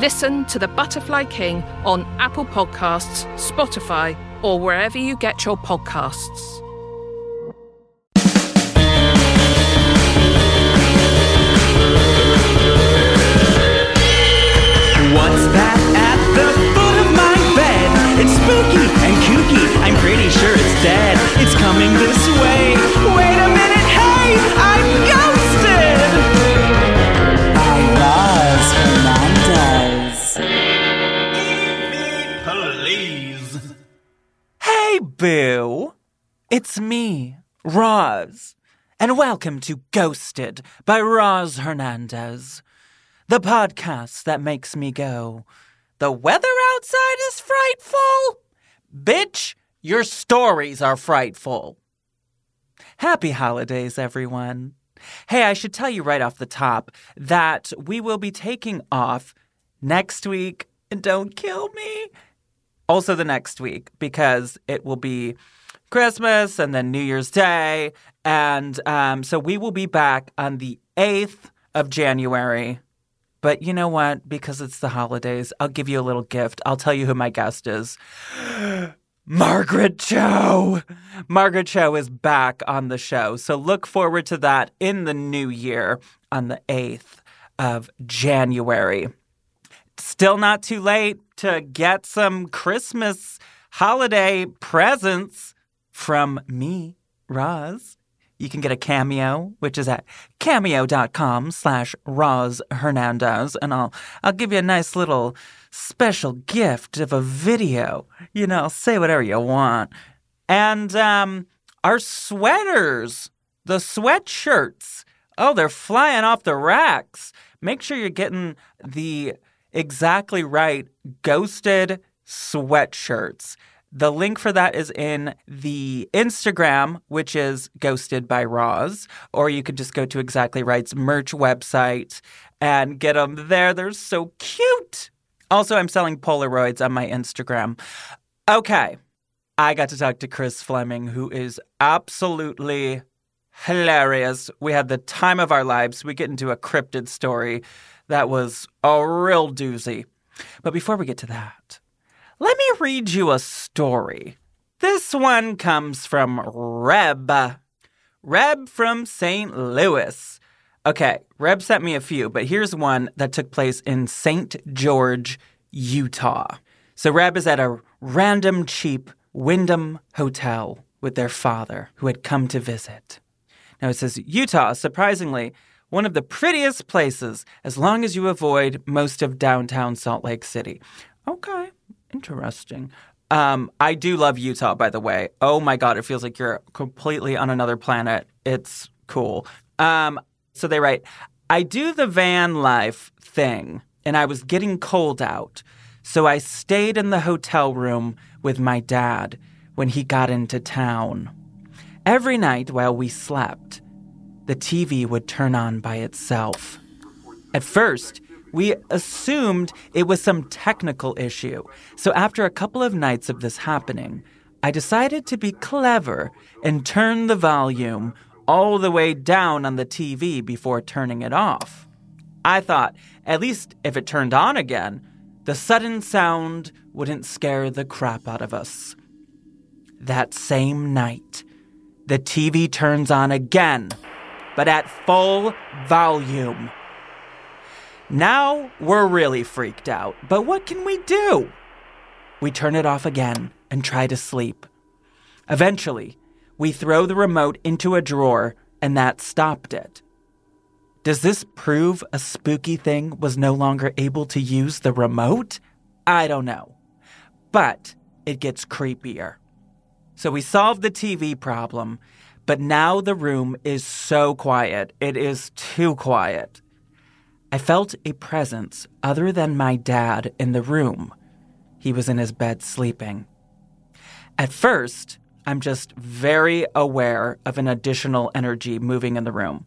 Listen to The Butterfly King on Apple Podcasts, Spotify, or wherever you get your podcasts. What's that at the foot of my bed? It's spooky and kooky. I'm pretty sure it's dead. It's coming this way. Wait a minute, hey, I'm ghosted. Boo. It's me, Roz, and welcome to Ghosted by Roz Hernandez, the podcast that makes me go, The weather outside is frightful? Bitch, your stories are frightful. Happy holidays, everyone. Hey, I should tell you right off the top that we will be taking off next week, and don't kill me. Also, the next week, because it will be Christmas and then New Year's Day. And um, so we will be back on the 8th of January. But you know what? Because it's the holidays, I'll give you a little gift. I'll tell you who my guest is. Margaret Cho. Margaret Cho is back on the show. So look forward to that in the new year on the 8th of January. Still not too late to get some Christmas holiday presents from me, Roz. You can get a cameo, which is at cameo.com slash Roz Hernandez, and I'll I'll give you a nice little special gift of a video. You know, say whatever you want. And um our sweaters, the sweatshirts. Oh, they're flying off the racks. Make sure you're getting the exactly right ghosted sweatshirts. The link for that is in the Instagram, which is Ghosted by Roz, or you could just go to Exactly Right's merch website and get them there. They're so cute. Also, I'm selling Polaroids on my Instagram. Okay, I got to talk to Chris Fleming, who is absolutely hilarious. We had the time of our lives. We get into a cryptid story that was a real doozy. But before we get to that, let me read you a story. This one comes from Reb. Reb from St. Louis. Okay, Reb sent me a few, but here's one that took place in St. George, Utah. So Reb is at a random cheap Wyndham hotel with their father who had come to visit. Now it says Utah, surprisingly, one of the prettiest places as long as you avoid most of downtown Salt Lake City. Okay, interesting. Um, I do love Utah, by the way. Oh my God, it feels like you're completely on another planet. It's cool. Um, so they write, I do the van life thing, and I was getting cold out. So I stayed in the hotel room with my dad when he got into town. Every night while we slept, the TV would turn on by itself. At first, we assumed it was some technical issue. So after a couple of nights of this happening, I decided to be clever and turn the volume all the way down on the TV before turning it off. I thought, at least if it turned on again, the sudden sound wouldn't scare the crap out of us. That same night, the TV turns on again, but at full volume. Now we're really freaked out, but what can we do? We turn it off again and try to sleep. Eventually, we throw the remote into a drawer, and that stopped it. Does this prove a spooky thing was no longer able to use the remote? I don't know. But it gets creepier. So we solved the TV problem, but now the room is so quiet. It is too quiet. I felt a presence other than my dad in the room. He was in his bed sleeping. At first, I'm just very aware of an additional energy moving in the room.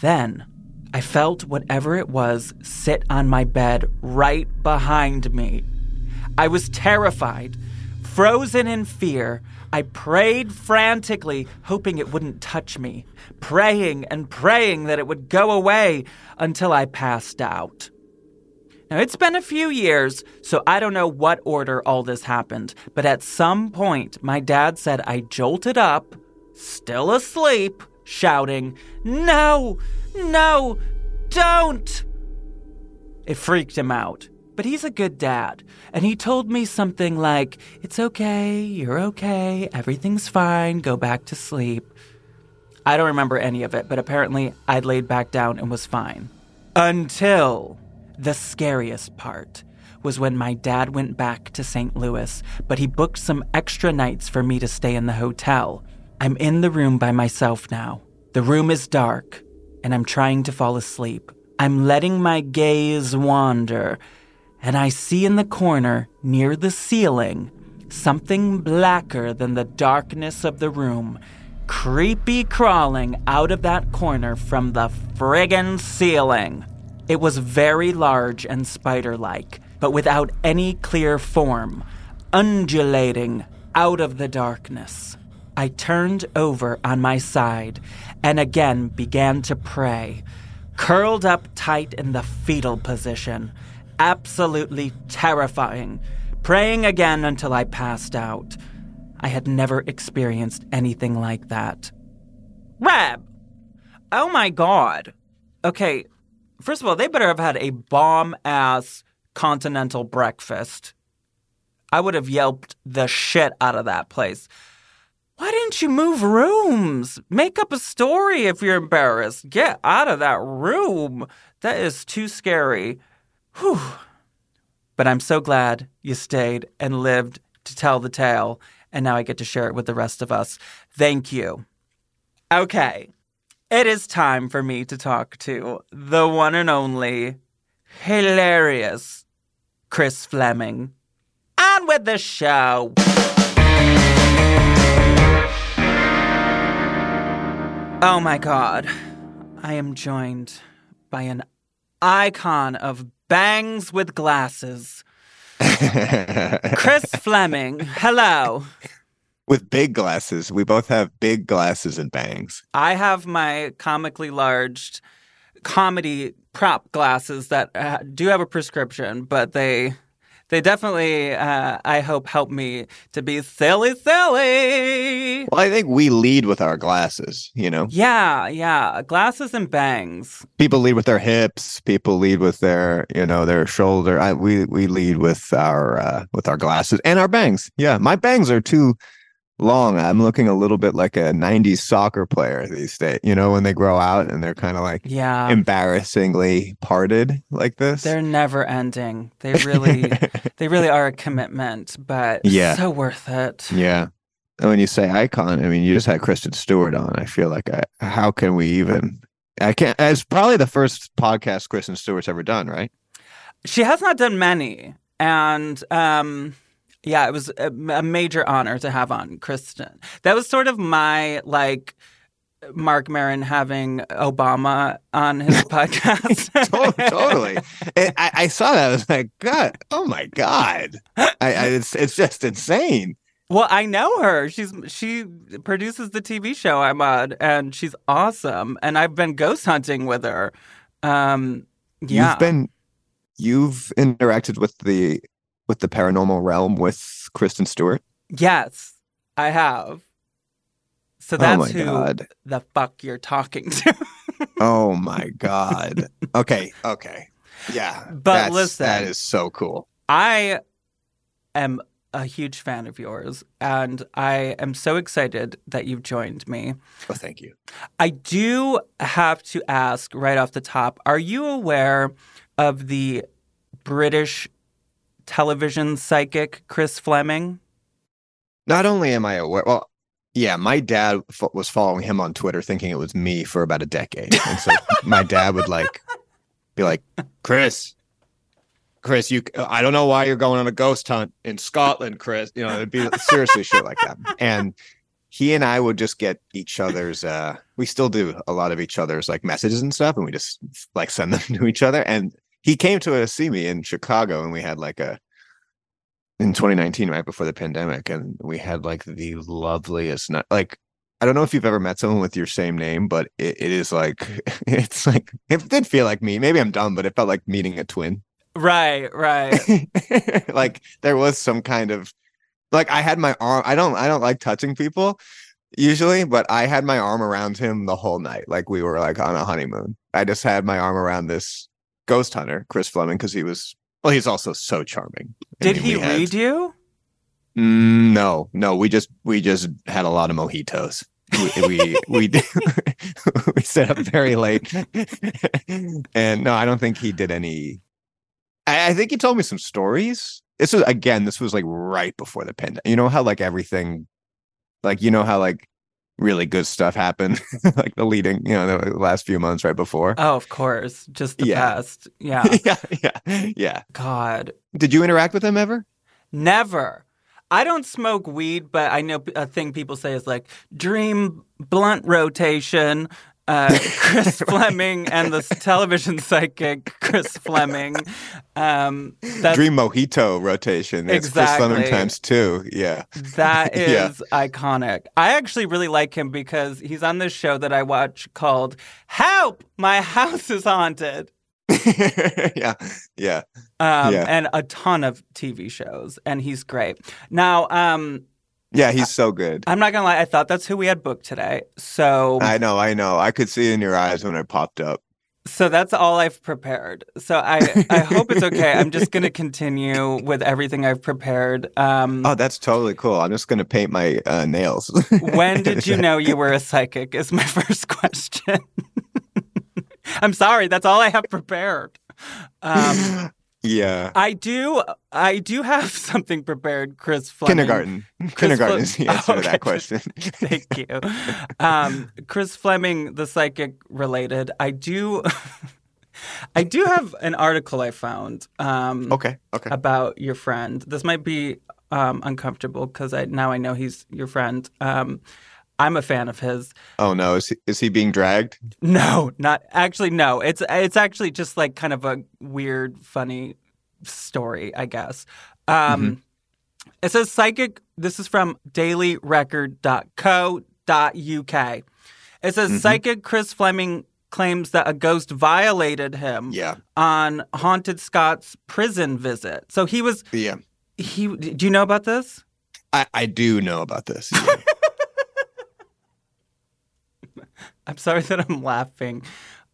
Then, I felt whatever it was sit on my bed right behind me. I was terrified, frozen in fear. I prayed frantically, hoping it wouldn't touch me, praying and praying that it would go away until I passed out. Now, it's been a few years, so I don't know what order all this happened, but at some point, my dad said I jolted up, still asleep, shouting, No, no, don't! It freaked him out, but he's a good dad, and he told me something like, It's okay, you're okay, everything's fine, go back to sleep. I don't remember any of it, but apparently I'd laid back down and was fine. Until the scariest part was when my dad went back to St. Louis, but he booked some extra nights for me to stay in the hotel. I'm in the room by myself now. The room is dark, and I'm trying to fall asleep. I'm letting my gaze wander, and I see in the corner, near the ceiling, something blacker than the darkness of the room, creepy crawling out of that corner from the friggin' ceiling. It was very large and spider like, but without any clear form, undulating out of the darkness. I turned over on my side and again began to pray, curled up tight in the fetal position, absolutely terrifying, praying again until I passed out. I had never experienced anything like that. Rab! Oh my god. Okay, first of all, they better have had a bomb ass continental breakfast. I would have yelped the shit out of that place. Why didn't you move rooms? Make up a story if you're embarrassed. Get out of that room. That is too scary. Whew. But I'm so glad you stayed and lived to tell the tale, and now I get to share it with the rest of us. Thank you. Okay, it is time for me to talk to the one and only hilarious Chris Fleming. On with the show. Oh my god. I am joined by an icon of bangs with glasses. Chris Fleming. Hello. With big glasses. We both have big glasses and bangs. I have my comically large comedy prop glasses that uh, do have a prescription, but they they definitely uh, I hope help me to be silly silly. Well, I think we lead with our glasses, you know? Yeah, yeah, glasses and bangs. People lead with their hips, people lead with their, you know, their shoulder. I, we we lead with our uh, with our glasses and our bangs. Yeah, my bangs are too long. I'm looking a little bit like a 90s soccer player these days, you know, when they grow out and they're kind of like Yeah. embarrassingly parted like this. They're never ending. They really they really are a commitment, but Yeah. so worth it. yeah. And when you say icon, I mean, you just had Kristen Stewart on. I feel like I, how can we even? I can't. It's probably the first podcast Kristen Stewart's ever done, right? She has not done many, and um, yeah, it was a, a major honor to have on Kristen. That was sort of my like Marc Maron having Obama on his podcast. Totally. And I, I saw that. I was like, God, oh my God. I, I, it's it's just insane. Well, I know her. She's she produces the TV show I'm on, and she's awesome. And I've been ghost hunting with her. Um, yeah, You've been you've interacted with the with the paranormal realm with Kristen Stewart. yes, I have. So oh that's my who God. the fuck you're talking to. Oh my God. Okay. Okay. Yeah. But listen. that is so cool. I am a huge fan of yours, and I am so excited that you've joined me. Oh, thank you. I do have to ask right off the top are you aware of the British television psychic Chris Fleming? Not only am I aware, well, yeah, my dad fo- was following him on Twitter, thinking it was me for about a decade, and so my dad would like be like, "Chris, Chris, you I don't know why you're going on a ghost hunt in Scotland, Chris. You know, it'd be seriously shit like that. And he and I would just get each other's uh we still do a lot of each other's like messages and stuff and we just like send them to each other and he came to see me in Chicago and we had like a in 2019 right before the pandemic and we had like the loveliest night like I don't know if you've ever met someone with your same name, but it, it is like it's like it did feel like me. Maybe I'm dumb, but it felt like meeting a twin. Right, right. like there was some kind of like I had my arm. I don't I don't like touching people usually, but I had my arm around him the whole night. Like we were like on a honeymoon. I just had my arm around this ghost hunter, Chris Fleming, because he was well, he's also so charming. I Did mean, he had- read you? Mm, no, no. We just we just had a lot of mojitos. We we we, did- we stayed up very late, and no, I don't think he did any. I, I think he told me some stories. This was again. This was like right before the pandemic. You know how like everything, like you know how like really good stuff happened, like the leading, you know, the last few months right before. Oh, of course. Just the Yeah. past. Yeah. yeah, yeah, yeah. God. Did you interact with him ever? Never. I don't smoke weed, but I know a thing people say is like dream blunt rotation. Uh, Chris Fleming and the television psychic Chris Fleming. Um, Dream mojito rotation. It's Chris Fleming Exactly. times two. Yeah. That is Yeah. iconic. I actually really like him because he's on this show that I watch called Help! My House is Haunted. yeah, yeah. Um, Yeah. And a ton of TV shows, and he's great. Now, um, Yeah, he's so good. I'm not gonna lie, I thought that's who we had booked today. So I know, I know. I could see it in your eyes when it popped up. so that's all I've prepared. So I I hope it's okay. I'm just gonna continue with everything I've prepared. Um Oh, that's totally cool. I'm just gonna paint my uh, nails. when did you know you were a psychic is my first question. I'm sorry, that's all I have prepared. Um yeah. I do I do have something prepared, Chris Fleming. Kindergarten. Kindergarten is the Fle- answer to that question. Thank you. Um, Chris Fleming, the psychic related. I do, I do have an article I found um, okay. Okay. about your friend. This might be um, uncomfortable because I now I know he's your friend. Um, I'm a fan of his. Oh no, is he, is he being dragged? No, not actually. No, it's it's actually just like kind of a weird, funny story, I guess. Um, It says psychic. This is from dailyrecord.co.uk. It says Mhm. psychic Chris Fleming claims that a ghost violated him Yeah. on haunted Scott's prison visit. So he was Yeah. he. Do you know about this? I, I do know about this. Yeah. I'm sorry that I'm laughing.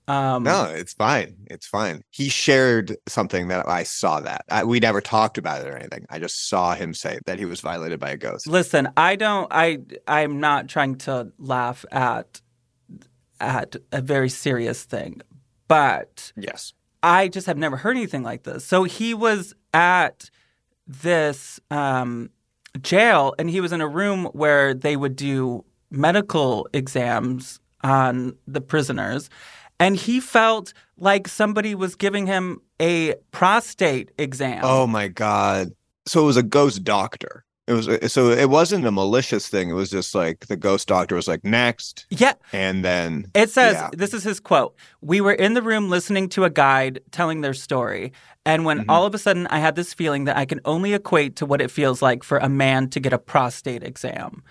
Um, no, it's fine. It's fine. He shared something that I saw that. I, we never talked about it or anything. I just saw him say that he was violated by a ghost. Listen, I don't. I I'm not trying to laugh at at a very serious thing, but Yes. I just have never heard anything like this. So he was at this um, jail, and he was in a room where they would do medical exams on the prisoners, and he felt like somebody was giving him a prostate exam. Oh my god. So it was a ghost doctor. It was so it wasn't a malicious thing. It was just like the ghost doctor was like next, yeah. and then It says, Yeah. this is his quote. We were in the room listening to a guide telling their story. And when Mhm. all of a sudden I had this feeling that I can only equate to what it feels like for a man to get a prostate exam.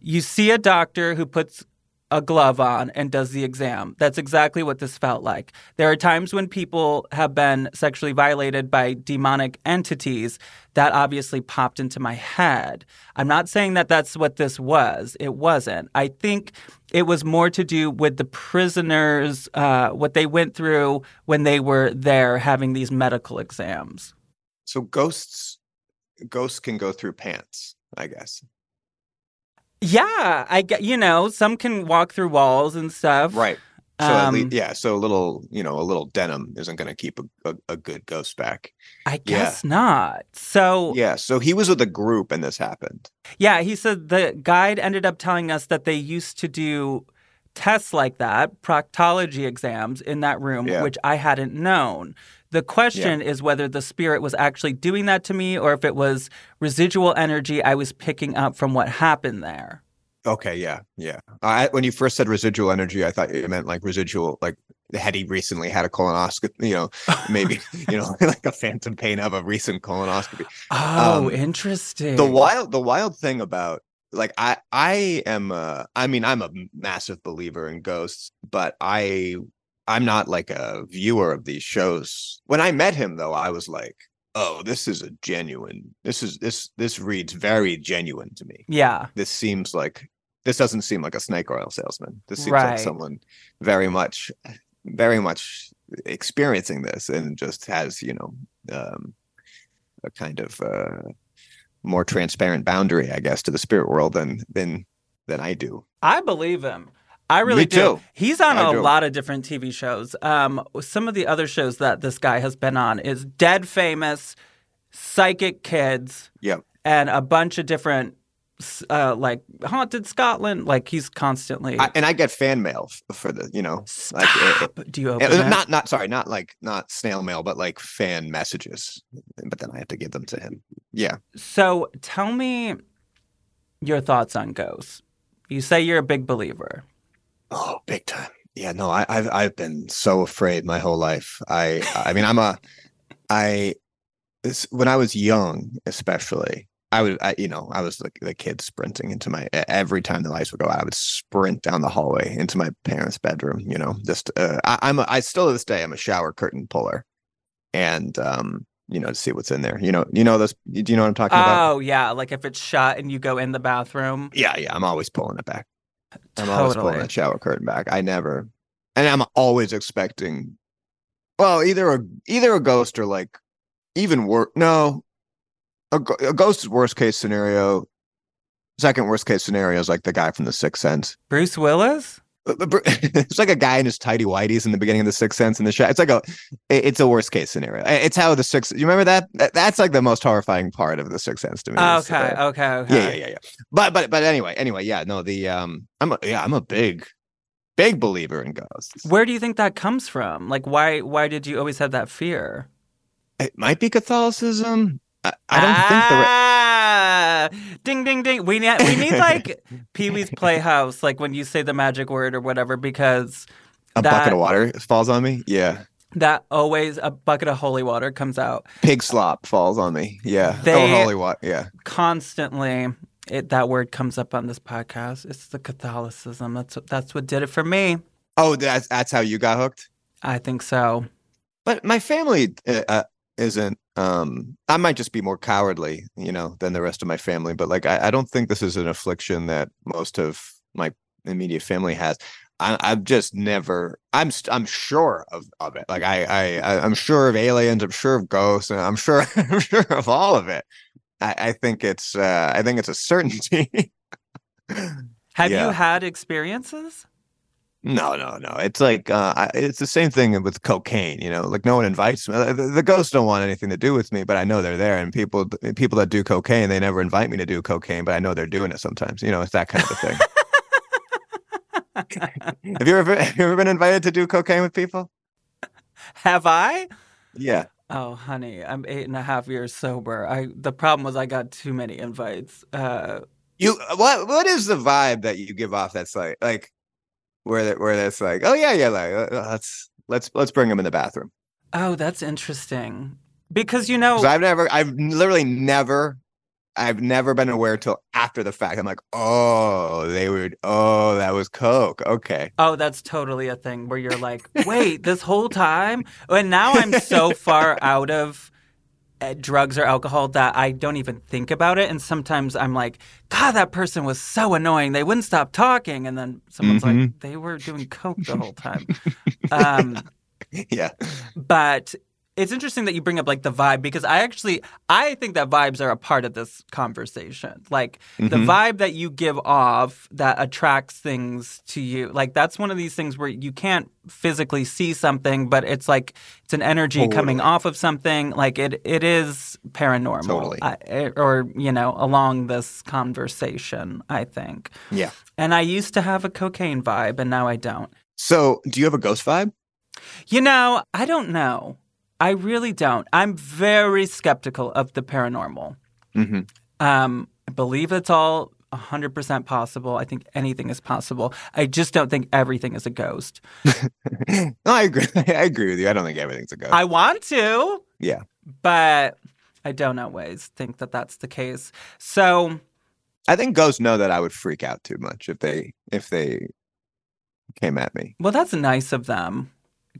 You see a doctor who puts a glove on and does the exam. That's exactly what this felt like. There are times when people have been sexually violated by demonic entities. That obviously popped into my head. I'm not saying that that's what this was. It wasn't. I think it was more to do with the prisoners, uh, what they went through when they were there having these medical exams. so ghosts ghosts can go through pants, I guess. Yeah, I get. You know, some can walk through walls and stuff. Right. So at Um, least, yeah, so a little, you know, a little denim isn't going to keep a, a, a good ghost back. I Yeah. guess not. So Yeah, so he was with a group and this happened. Yeah, he said the guide ended up telling us that they used to do tests like that, proctology exams in that room, Yeah. which I hadn't known. The question is whether the spirit was actually doing that to me or if it was residual energy I was picking up from what happened there. Okay, yeah, yeah. I, when you first said residual energy, I thought you meant like residual, like had he recently had a colonoscopy, you know, maybe, you know, like a phantom pain of a recent colonoscopy. Oh, Um, interesting. The wild, the wild thing about like I, I am, uh, I mean, I'm a massive believer in ghosts, but I, I'm not like a viewer of these shows. When I met him, though, I was like, oh, this is a genuine. This is this this reads very genuine to me yeah. this seems like this doesn't seem like a snake oil salesman. This seems Right. like someone very much, very much experiencing this and just has you know um, a kind of uh, more transparent boundary, I guess, to the spirit world than than than I do. I believe him. I really do. too. He's on I a do. lot of different TV shows. Um, some of the other shows that this guy has been on is Dead Famous, Psychic Kids, Yep. and a bunch of different, uh, like Haunted Scotland. Like he's constantly. I, and I get fan mail for the you know like it- Stop. Do you it- open it? not not sorry not like not snail mail but like fan messages but then i have to give them to him yeah So tell me your thoughts on ghosts. You say you're a big believer. Oh, big time. Yeah, no, I, I've I've been so afraid my whole life. I I mean, I'm a I this, when I was young, especially. I would, I, you know, I was like the kid sprinting into my every time the lights would go out. I would sprint down the hallway into my parents' bedroom. You know, just uh, I, I'm a, I still to this day I'm a shower curtain puller, and um, you know, to see what's in there. You know, you know those. Do you know what I'm talking about? Oh yeah, like if it's shut and you go in the bathroom. Yeah, yeah. I'm always pulling it back. I'm always pulling Totally. that shower curtain back. I never, and I'm always expecting, well, either a either a ghost or like even worse. No, a, go- a ghost is worst case scenario. Second worst case scenario is like the guy from The Sixth Sense. Bruce Willis. But- but Bru- It's like a guy in his tidy whities in the beginning of The Sixth Sense in the shot. It's like a, it's a worst case scenario. It's how the sixth. You remember that? That- That's like the most horrifying part of The Sixth Sense to me. Okay, uh, okay, okay. yeah, yeah, yeah, yeah. But but but anyway, anyway, yeah, no, the um I'm a yeah, I'm a big big believer in ghosts. Where do you think that comes from? Like, why why did you always have that fear? It might be Catholicism. I, I don't think the re- ding ding ding. We need we need like Pee Wee's Playhouse, like when you say the magic word or whatever, because a that- bucket of water falls on me. Yeah. that always a bucket of holy water comes out Pig slop falls on me. Yeah. They- oh, holy water. Yeah. constantly. It, that word comes up on this podcast. It's the Catholicism. That's what, that's what did it for me. Oh, that's that's how you got hooked. I think so. But my family uh, uh, isn't. Um, I might just be more cowardly, you know, than the rest of my family. But like, I, I don't think this is an affliction that most of my immediate family has. I, I've just never. I'm I'm sure of, of it. Like I, I I'm sure of aliens. I'm sure of ghosts. And I'm sure I'm sure of all of it. I, I think it's uh, I think it's a certainty. Have Yeah. you had experiences? No, no, no. It's like uh, I- it's the same thing with cocaine. You know, like no one invites me. The, the ghosts don't want anything to do with me, but I know they're there. And people, people that do cocaine, they never invite me to do cocaine, but I know they're doing it sometimes. You know, it's that kind of a thing. have you ever, have you ever been invited to do cocaine with people? Have I? Yeah. Oh, honey, I'm eight and a half years sober. I the problem was I got too many invites. Uh, You what? What is the vibe that you give off? That's like, like where that where that's like, oh yeah, yeah, like uh, let's let's let's bring them in the bathroom. oh, that's interesting. Because you know, I've never, I've literally never, I've never been aware till after the fact. I'm like, oh, they would, oh, that was coke. Okay. oh, that's totally a thing where you're like, wait, this whole time, and now I'm so far out of uh, drugs or alcohol that I don't even think about it. And sometimes I'm like, God, that person was so annoying. They wouldn't stop talking, and then someone's like, Mhm. they were doing coke the whole time. um, Yeah. but it's interesting that you bring up like the vibe because I actually I think that vibes are a part of this conversation. Like the Mhm. vibe that you give off that attracts things to you. Like that's one of these things where you can't physically see something, but it's like it's an energy coming off of something. Like it it is paranormal. Totally. I, or you know, along this conversation, I think. Yeah. And I used to have a cocaine vibe and now I don't. So do you have a ghost vibe? You know, I don't know. I really don't. I'm very skeptical of the paranormal. hmm Um, I believe it's all 100% possible. I think anything is possible. I just don't think everything is a ghost. no, I agree. I agree with you. I don't think everything's a ghost. I want to, yeah. but I don't always think that that's the case. So, I think ghosts know that I would freak out too much if they if they came at me. well, that's nice of them.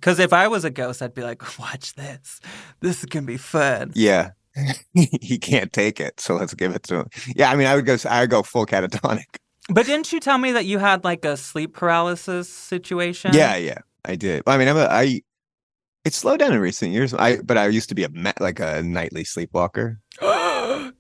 Because if I was a ghost, I'd be like, watch this. This can be fun. Yeah. he can't take it, so let's give it to him. Yeah, I mean, I would go. I would go full catatonic. But didn't you tell me that you had like a sleep paralysis situation? Yeah, yeah, I did. I mean, I'm a, I. It's slowed down in recent years. I but I used to be a like a nightly sleepwalker.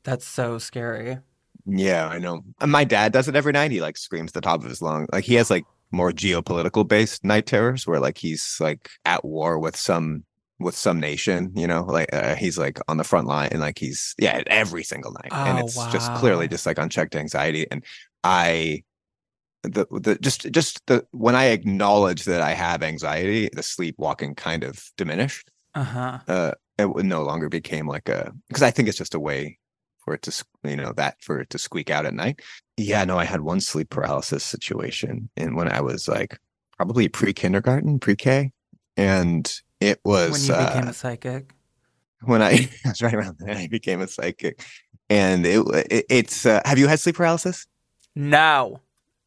That's so scary. Yeah, I know. My dad does it every night. He like screams the top of his lung. Like he has like more geopolitical based night terrors where like he's like at war with some with some nation, you know, like uh, he's like on the front line and like he's yeah every single night, and Oh, it's just clearly just like unchecked anxiety. And I, the the just just the when I acknowledge that I have anxiety, the sleepwalking kind of diminished. Uh huh. Uh, it would no longer became like a because I think it's just a way for it to you know that for it to squeak out at night. Yeah, no, I had one sleep paralysis situation, and when I was like probably pre kindergarten, pre K, and it was When you uh, became a psychic. when I was right around then I became a psychic, and it, it it's uh, have you had sleep paralysis? No.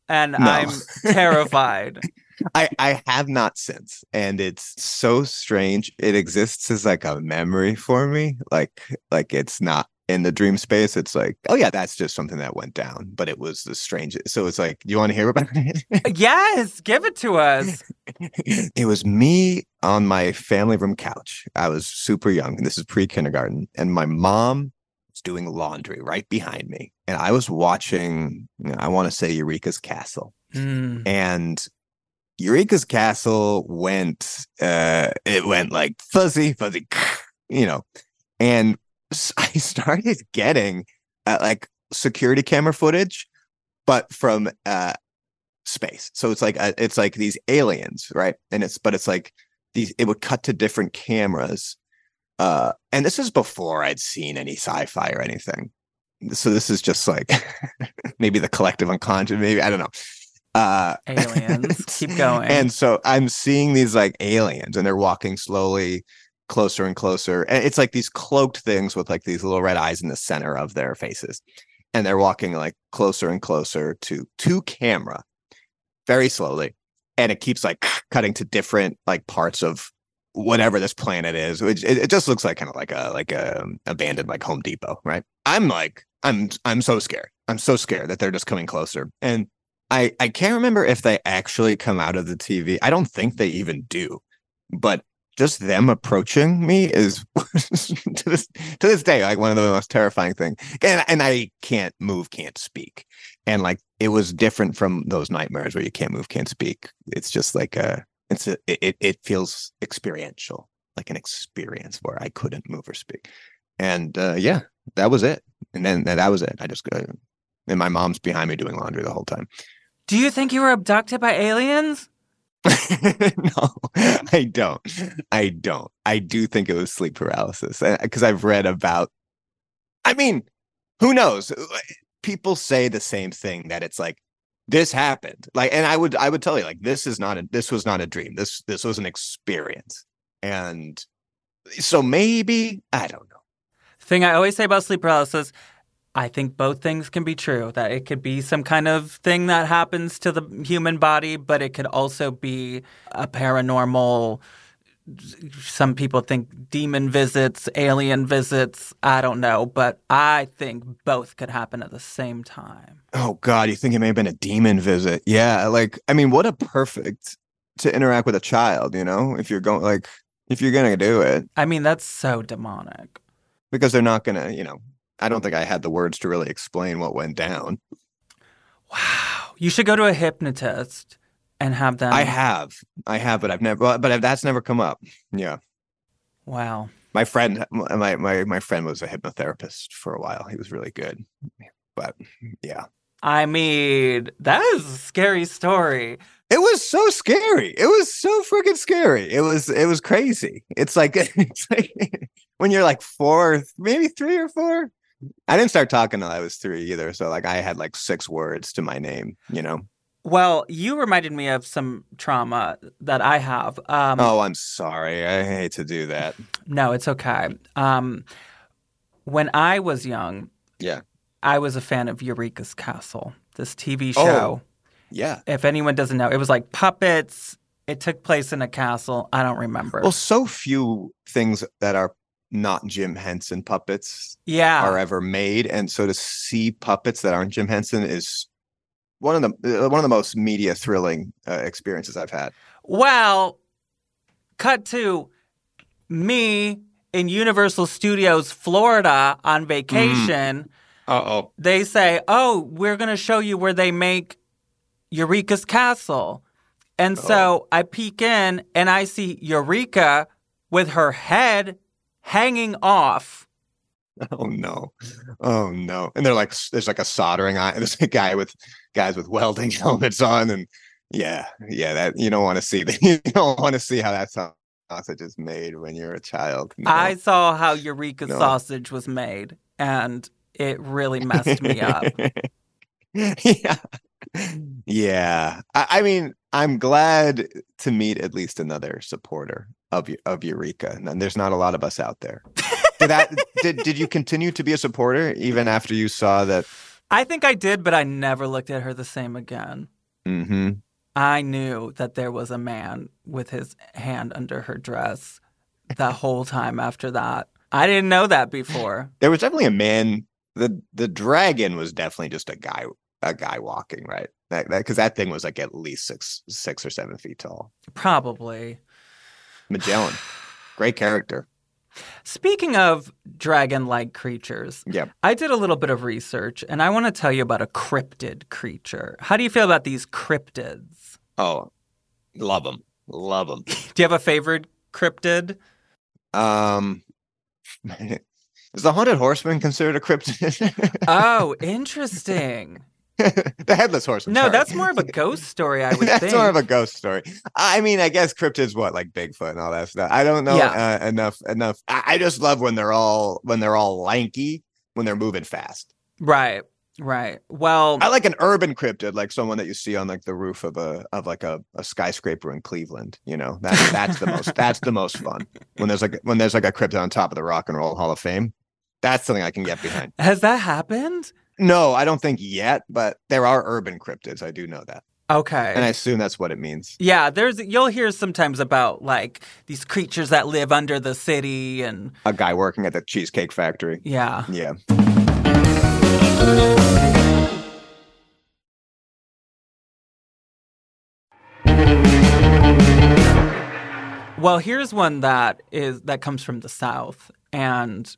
And No. I'm terrified. I I have not since, and it's so strange. It exists as like a memory for me, like like it's not in the dream space. It's like, oh yeah, that's just something that went down, but it was the strangest. So it's like, you want to hear about it? yes, give it to us. it was me on my family room couch. I was super young, and this is pre kindergarten, and my mom was doing laundry right behind me, and I was watching. you know, I want to say Eureka's Castle Mm. and Eureka's castle went uh it went like fuzzy fuzzy you know and I started getting uh, like security camera footage but from uh space so it's like uh, it's like these aliens right and it's but it's like these it would cut to different cameras uh and this is before I'd seen any sci-fi or anything so this is just like maybe the collective unconscious maybe I don't know uh Aliens. Keep going. and so i'm seeing these like aliens and they're walking slowly closer and closer and it's like these cloaked things with like these little red eyes in the center of their faces and they're walking like closer and closer to to camera very slowly and it keeps like cutting to different like parts of whatever this planet is which it, it just looks like kind of like a like a um, abandoned like home depot right? I'm like i'm i'm so scared. I'm so scared that they're just coming closer and i i can't remember if they actually come out of the tv i don't think they even do but just them approaching me is to this to this day like one of the most terrifying things and and i can't move can't speak. And like it was different from those nightmares where you can't move can't speak. It's just like a it's a it, it- feels experiential like an experience where i couldn't move or speak. And uh yeah that was it. And then that was it. I just uh, and my mom's behind me doing laundry the whole time. Do you think you were abducted by aliens? no, I don't. I don't. I do think it was sleep paralysis because I've read about. I mean, who knows? Uh, people say the same thing that it's like this happened. Like, and I would, I would tell you, like, this is not a, this was not a dream. This, this was an experience, and so maybe I don't know. Thing I always say about sleep paralysis, I think both things can be true. That it could be some kind of thing that happens to the human body, but it could also be a paranormal. Some people think demon visits, alien visits. I don't know, but I think both could happen at the same time. Oh God, you think it may have been a demon visit? Yeah, like I mean, what a perfect to interact with a child. You know, if you're going like if you're gonna do it. I mean, that's so demonic. because they're not gonna, you know, I don't think I had the words to really explain what went down. Wow. You should go to a hypnotist and have them. I have, I have, but I've never, but that's never come up. Yeah, Wow. my friend, my my my friend was a hypnotherapist for a while. He was really good, but yeah, I mean, that is a scary story. It was so scary. It was so freaking scary. It was it was crazy. It's like it's like when you're like four, maybe three or four. I didn't start talking till I was three either. So like I had like six words to my name, you know. Well, you reminded me of some trauma that I have. Um, Oh, I'm sorry. I hate to do that. No, it's okay. Um, when I was young, Yeah. I was a fan of Eureka's Castle, this TV Oh. show. Yeah. If anyone doesn't know, it was like puppets. It took place in a castle. I don't remember. Well, so few things that are not Jim Henson puppets yeah. are ever made, and so to see puppets that aren't Jim Henson is one of the uh, one of the most media thrilling uh, experiences I've had. Well, cut to me in Universal Studios, Florida on vacation. Uh oh. They say, Oh, we're going to show you where they make Eureka's Castle. And so I peek in and I see Eureka with her head hanging off. Oh no. Oh no. And they're like there's like a soldering iron. There's a guy with guys with welding helmets on and yeah, yeah, that you don't want to see that. You don't want to see how that sausage is made when you're a child. No. I saw how Eureka No. sausage was made and it really messed me up. yeah. Yeah. I, I mean, I'm glad to meet at least another supporter of of Eureka. And there's not a lot of us out there. Did that did did you continue to be a supporter even after you saw that I think I did, but I never looked at her the same again. hmm I knew that there was a man with his hand under her dress the whole time after that. I didn't know that before. there was definitely a man the the dragon was definitely just a guy a guy walking, right? That because that, thing was like at least six six or seven feet tall. Probably. Magellan. Great character. Speaking of dragon like creatures, Yeah. I did a little bit of research and I want to tell you about a cryptid creature. How do you feel about these cryptids? Oh, love them. Love them. Do you have a favorite cryptid? Um, is the haunted horseman considered a cryptid? Oh, interesting. the headless horseman. No, sorry. that's more of a ghost story, I would think. that's think. more of a ghost story. I mean, I guess cryptids, what like Bigfoot and all that stuff. I don't know Yeah. uh, enough. Enough. I, I just love when they're all when they're all lanky when they're moving fast. Right, right. Well, I like an urban cryptid, like someone that you see on like the roof of a of like a, a skyscraper in Cleveland. You know, that's that's the most that's the most fun when there's like when there's like a cryptid on top of the Rock and Roll Hall of Fame. That's something I can get behind. has that happened? No, I don't think yet, but there are urban cryptids. I do know that, Okay. and I assume that's what it means. Yeah, there's you'll hear sometimes about like these creatures that live under the city and A guy working at the cheesecake factory. yeah. Yeah. Well, here's one that is that comes from the south and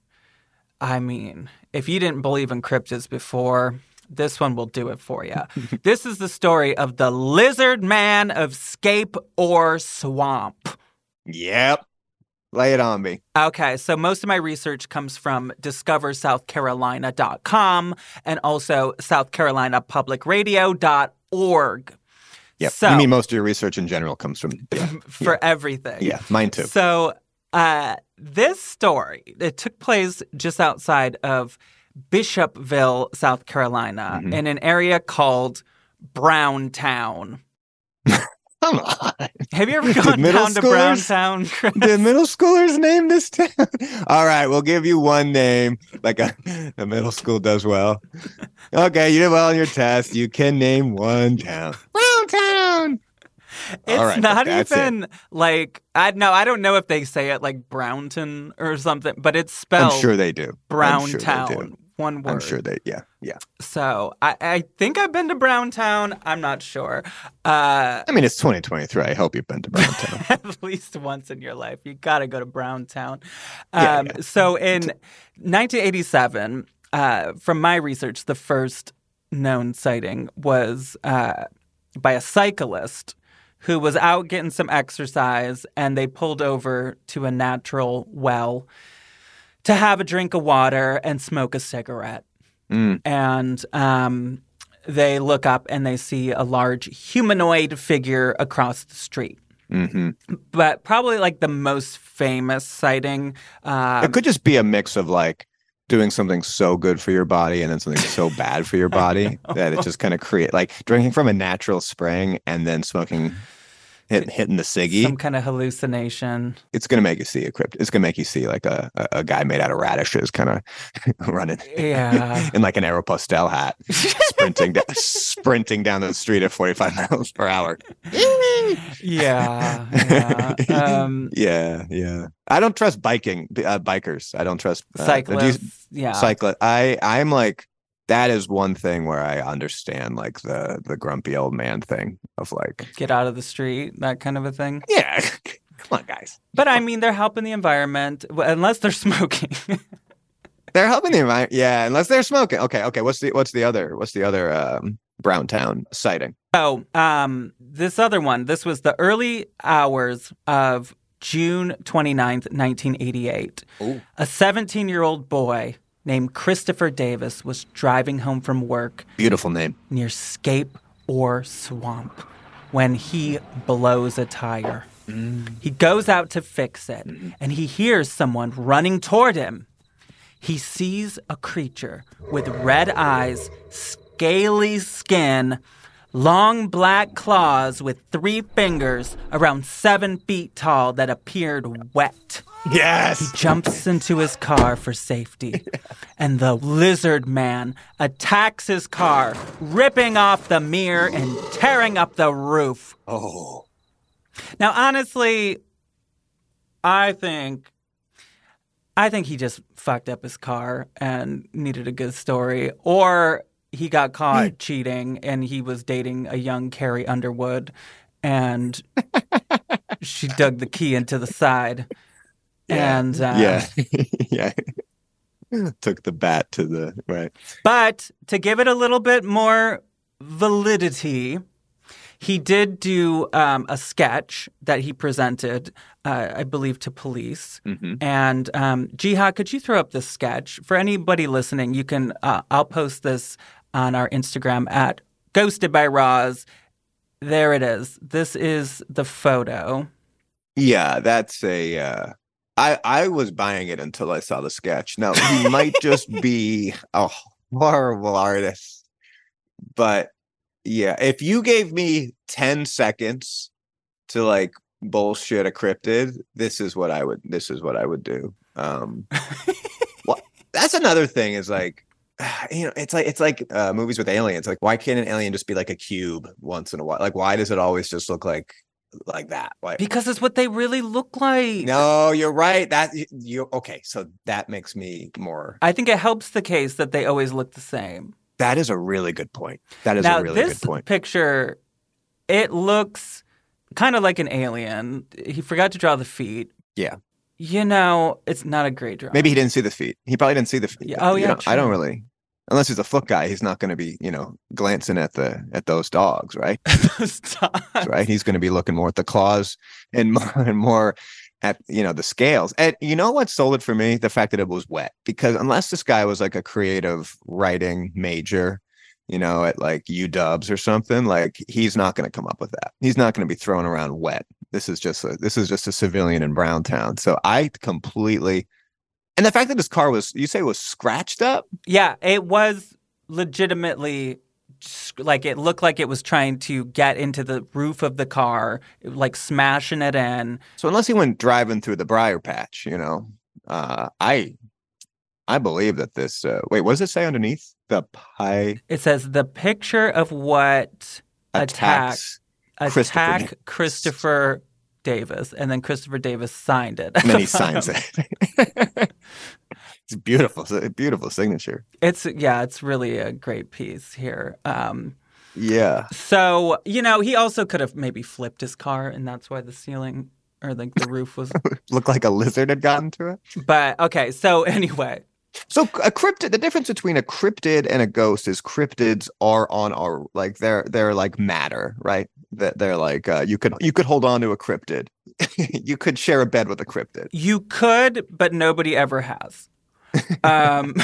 I mean, if you didn't believe in cryptids before, this one will do it for you. this is the story of the lizard man of Scape Ore Swamp. Yep. Lay it on me. Okay, so most of my research comes from discoversouthcarolina.com and also southcarolinapublicradio.org. Yeah, So, you mean most of your research in general comes from yeah, for everything. yeah mine too. So, uh, this story it took place just outside of Bishopville, South Carolina, Mhm. in an area called Browntown. Come on. Have you ever gone down to Browntown? Chris? Did middle schoolers name this town? All right, we'll give you one name. Like a, a middle school does well. Okay, you did well on your test. You can name one town. Brown town. It's right, not that's it. even like I no, I don't know if they say it like Brownton or something, but it's spelled I'm sure they do. Sure Browntown. do. one word. I'm sure they. Yeah, yeah. So I, I think I've been to Browntown. I'm not sure. Uh, I mean, it's 2023. I hope you've been to Browntown. at least once in your life. You got to go to Browntown. Yeah, Um, yeah. So in 1987, uh, from my research, the first known sighting was uh, by a cyclist who was out getting some exercise and they pulled over to a natural well to have a drink of water and smoke a cigarette. Mm. And um, they look up and they see a large humanoid figure across the street. hmm But probably like the most famous sighting. Uh, it could just be a mix of like doing something so good for your body and then something so bad for your body that it just kind of create like drinking from a natural spring and then smoking hit, hitting the ciggy some kind of hallucination. it's gonna make you see a crypt it's gonna make you see like a, a, a guy made out of radishes kind of running Yeah. in like an aeropostale hat sprinting da- sprinting down the street at 45 miles per hour yeah. Yeah. Um, yeah yeah i don't trust biking uh, bikers i don't trust uh, do you- cyclists. yeah. cyclist. I I'm like that is one thing where I understand like the the grumpy old man thing of like Get out of the street, that kind of a thing. yeah, come on guys. But I mean, they're helping the environment, unless they're smoking. They're helping the environment. Yeah, unless they're smoking. Okay, okay. What's the what's the other what's the other um, Browntown sighting? Oh, um, this other one, this was the early hours of June 29th, 1988. Ooh. A 17 year old boy named Christopher Davis was driving home from work Beautiful name. near Scape Ore Swamp when he blows a tire. Mm. He goes out to fix it and he hears someone running toward him. He sees a creature with red eyes, scaly skin, long black claws with three fingers around seven feet tall that appeared wet Yes. He jumps into his car for safety. And the lizard man attacks his car, ripping off the mirror and tearing up the roof. Oh. Now, honestly, I think. I think he just fucked up his car and needed a good story. Or he got caught cheating and he was dating a young Carrie Underwood and she dug the key into the side. And uh, yeah. yeah. Took the bat to the right. But to give it a little bit more validity, he did do um, a sketch that he presented, uh, I believe, to police. Mhm. And um, Jihad, could you throw up this sketch for anybody listening? You can. Uh, I'll post this on our Instagram at Ghosted by Roz. There it is. This is the photo. Yeah, that's a. Uh, I I was buying it until I saw the sketch. Now he might just be a horrible artist, but yeah, if you gave me ten seconds to like bullshit a cryptid, this is what I would. This is what I would do. Um, well, that's another thing. Is like. You know, it's like it's like uh, movies with aliens. Like, why can't an alien just be like a cube once in a while? Like, why does it always just look like like that? Why? Because it's what they really look like. No, you're right. That you okay? So that makes me more. I think it helps the case that they always look the same. That is a really good point. That is now, a really good point. picture, it looks kind of like an alien. He forgot to draw the feet. Yeah. You know, it's not a great drawing. Maybe he didn't see the feet. He probably didn't see the feet. Yeah, oh, yeah, know, I don't really, unless he's a foot guy. He's not going to be, you know, glancing at the at those dogs, right? Stop. right. He's going to be looking more at the claws and more and more at you know the scales. And you know what sold it for me? The fact that it was wet. Because unless this guy was like a creative writing major, you know, at like UW or something, like he's not going to come up with that. He's not going to be thrown around wet. This is just a this is just a civilian in Browntown. So I completely and the fact that his car was you say was scratched up. Yeah, it was legitimately like it looked like it was trying to get into the roof of the car, like smashing it in. So unless he went driving through the briar patch, you know, uh, I I believe that this. Uh, wait, what does it say underneath the pie It says the picture of what Attack. attacks? Christopher attack Davis. Christopher Davis, and then Christopher Davis signed it. And then he signs it. it's beautiful, it's a beautiful signature. It's yeah, it's really a great piece here. Um, Yeah, so you know, he also could have maybe flipped his car, and that's why the ceiling or like the roof was. looked like a lizard had gotten to it. but okay, so anyway, So a cryptid, the difference between a cryptid and a ghost is cryptids are on our like they're they're like matter, right? That they're like uh, you could you could hold on to a cryptid, you could share a bed with a cryptid. you could, but nobody ever has. um,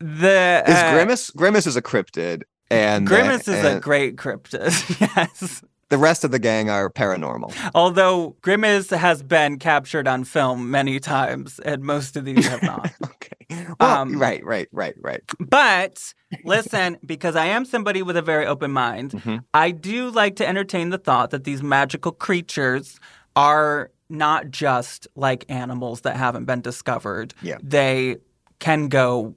The Is uh, Grimace? Grimace is a cryptid, and Grimace is a great cryptid. yes. The rest of the gang are paranormal. Although Grimace has been captured on film many times, and most of these have not. Okay. Well, Um, right, right, right, right. But listen, because I am somebody with a very open mind, Mhm. I do like to entertain the thought that these magical creatures are not just like animals that haven't been discovered. Yeah. They can go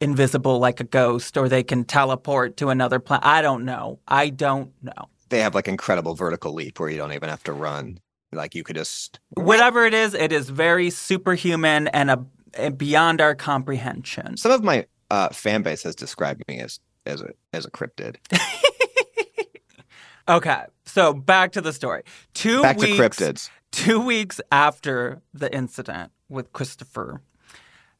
invisible like a ghost or they can teleport to another planet. I don't know. I don't know. They have like incredible vertical leap where you don't even have to run. Like you could just Whatever it is, it is very superhuman and a, and beyond our comprehension. some of my uh, fan base has described me as as a as a cryptid. Okay, so back to the story. Two Back weeks, to cryptids. Two weeks after the incident with Christopher,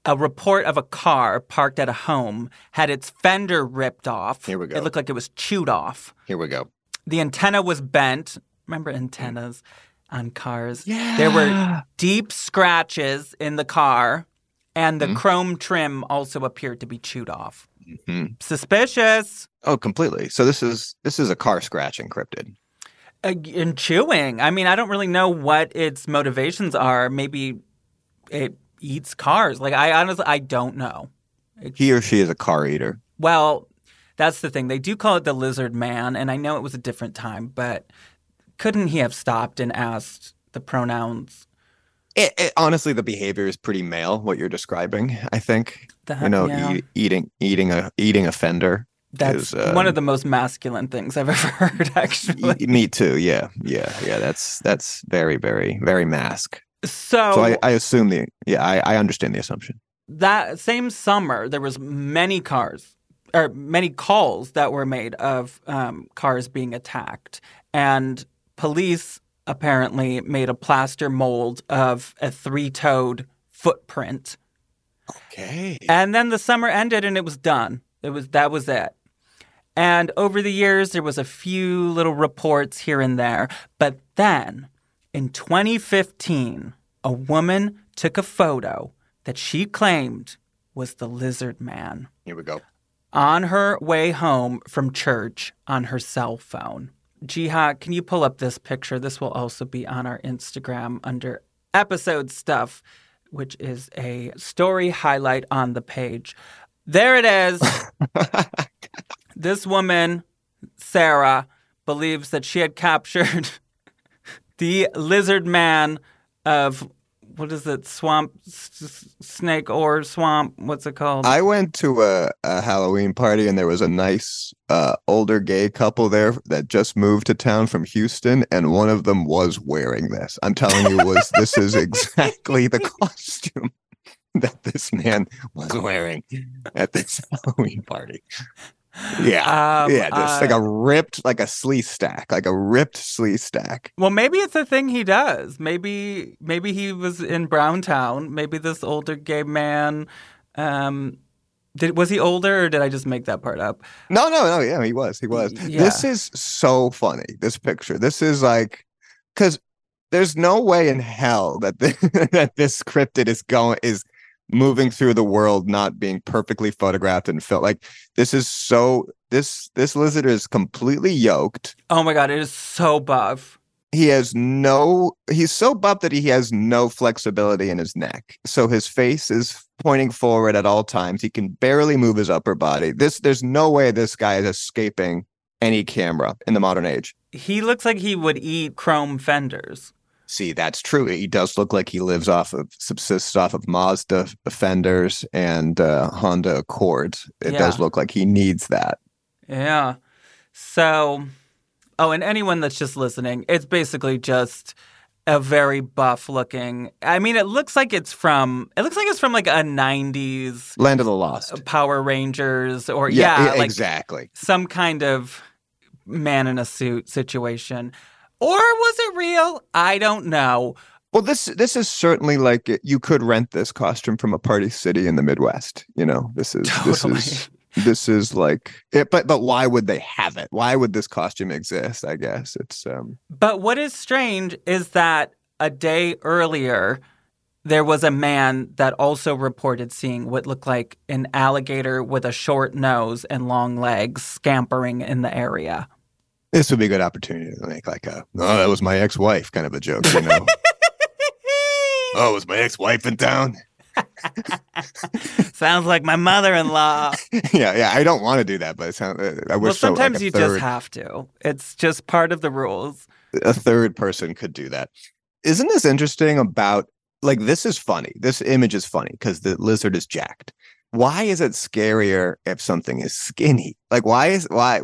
a report of a car parked at a home had its fender ripped off. Here we go. It looked like it was chewed off. Here we go. The antenna was bent. Remember antennas on cars? Yeah. There were deep scratches in the car, and the Mhm. chrome trim also appeared to be chewed off. Mhm. Suspicious. Oh, completely. So this is this is a car scratch encrypted. Uh, and chewing. I mean, I don't really know what its motivations are. Maybe it eats cars. Like I honestly, I don't know. He or she is a car eater. Well, that's the thing. They do call it the lizard man, and I know it was a different time, but couldn't he have stopped and asked the pronouns? It, it, honestly, the behavior is pretty male. What you're describing, I think. That, You know, yeah. e- eating eating a eating a fender. that's is, uh, one of the most masculine things I've ever heard. Actually, E- Me too. Yeah, yeah, yeah. That's that's very, very, very mask. so, So I, I assume the yeah, I, I understand the assumption. that same summer there was many cars or many calls that were made of um, cars being attacked. And police apparently made a plaster mold of a three-toed footprint. Okay. and then the summer ended and it was done. It was that was it. And over the years there was a few little reports here and there. But then in 2015 a woman took a photo that she claimed was the lizard man. Here we go. On her way home from church on her cell phone. Jihad, can you pull up this picture? This will also be on our Instagram under episode stuff, which is a story highlight on the page. There it is. this woman, Sarah, believes that she had captured the lizard man of what is it? Swamp s- snake or swamp? What's it called? I went to a, a Halloween party and there was a nice uh, older gay couple there that just moved to town from Houston, and one of them was wearing this. I'm telling you, was this is exactly the costume that this man was wearing at this Halloween party. Yeah. Um, yeah, just like uh, a ripped, like a Sleestak, like a ripped Sleestak. Well, maybe it's a thing he does. Maybe maybe he was in Browntown. Maybe this older gay man. Um, did was he older, or did I just make that part up? No, no, no. Yeah, he was. He was. Y- This is so funny. This picture. This is like, because there's no way in hell that this, that this cryptid is going is moving through the world not being perfectly photographed and felt like this is so this this lizard is completely yoked. Oh my god, it is so buff. he has no he's so buff that he has no flexibility in his neck. So his face is pointing forward at all times. He can barely move his upper body. This there's no way this guy is escaping any camera in the modern age. He looks like he would eat chrome fenders. See that's true he does look like he lives off of subsists off of mazda fenders and uh, honda accords it does look like he needs that Yeah. So, oh, and anyone that's just listening, it's basically just a very buff looking. I mean, it looks like it's from. It looks like it's from like a '90s land of the lost Power Rangers or yeah, yeah, e- like exactly some kind of man in a suit situation. Or was it real? I don't know. Well, this this is certainly like you could rent this costume from a party city in the Midwest. You know, this is Totally. this is this is like it. But but why would they have it? Why would this costume exist? I guess it's um But what is strange is that a day earlier, there was a man that also reported seeing what looked like an alligator with a short nose and long legs scampering in the area. This would be a good opportunity to make like a, oh, that was my ex wife kind of a joke, you know? oh, was my ex wife in town? Sounds like my mother-in-law. yeah, yeah. I don't want to do that, but it sounds, uh, I wish well, so, like, sometimes you third, just have to. It's just part of the rules. a third person could do that. Isn't this interesting about like this is funny. This image is funny because the lizard is jacked. Why is it scarier if something is skinny? Like why is why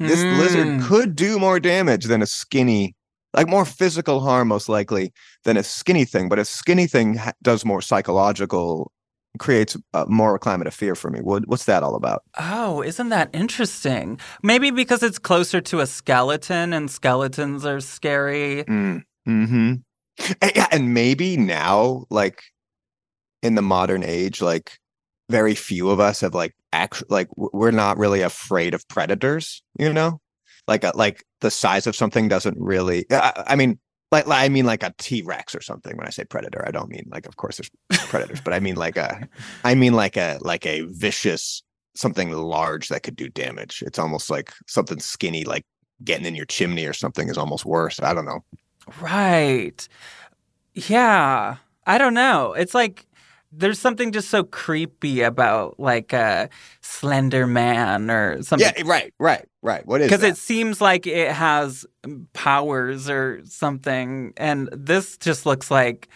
this lizard Mm. could do more damage than a skinny like more physical harm most likely than a skinny thing but a skinny thing ha- does more psychological creates uh, more climate of fear for me what, what's that all about Oh, isn't that interesting? Maybe because it's closer to a skeleton and skeletons are scary. mm. hmm and, yeah, and maybe now like in the modern age like very few of us have like actually like we're not really afraid of predators you know like a, like the size of something doesn't really i, I mean like, like i mean like a t-rex or something when i say predator i don't mean like of course there's predators but i mean like a i mean like a like a vicious something large that could do damage it's almost like something skinny like getting in your chimney or something is almost worse i don't know Right. Yeah. I don't know. It's like there's something just so creepy about like a slender man or something. yeah right right right what is Because it seems like it has powers or something. And this just looks like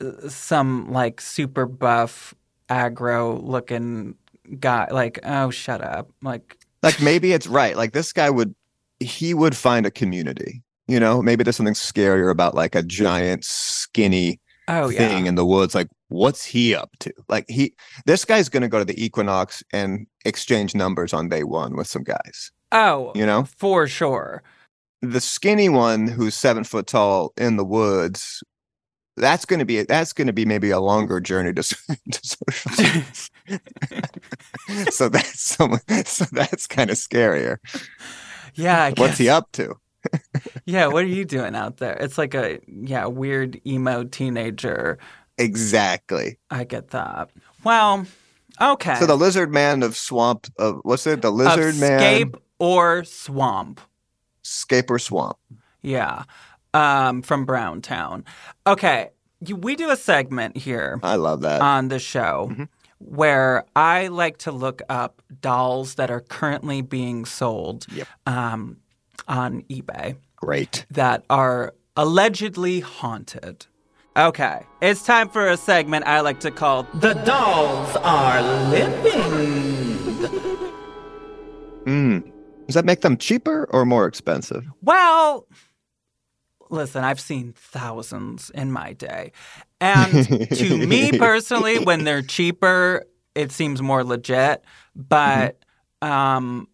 uh, some like super buff, aggro looking guy. Like, oh, shut up. Like, like maybe it's right like this guy would he would find a community you know maybe there's something scarier about like a giant skinny oh, thing yeah. in the woods like what's he up to like he this guy's going to go to the equinox and exchange numbers on day one with some guys Oh, you know for sure. the skinny one who's seven foot tall in the woods that's going to be that's going to be maybe a longer journey to, to socialize. so that's someone so that's kind of scarier Yeah. I what's he up to Yeah, what are you doing out there? It's like a yeah, weird emo teenager. Exactly I get that. Well, okay. so the lizard man of swamp of what's it the lizard man Escape or swamp. Scape Ore Swamp Yeah. Um, from Browntown. Okay. You, we do a segment here i love that on the show Mhm. where I like to look up dolls that are currently being sold Yep. um, on eBay. great that are allegedly haunted. Okay, it's time for a segment I like to call The Dolls Are Living. mm. does that make them cheaper or more expensive Well, listen, I've seen thousands in my day. And to me personally, when they're cheaper, it seems more legit. But um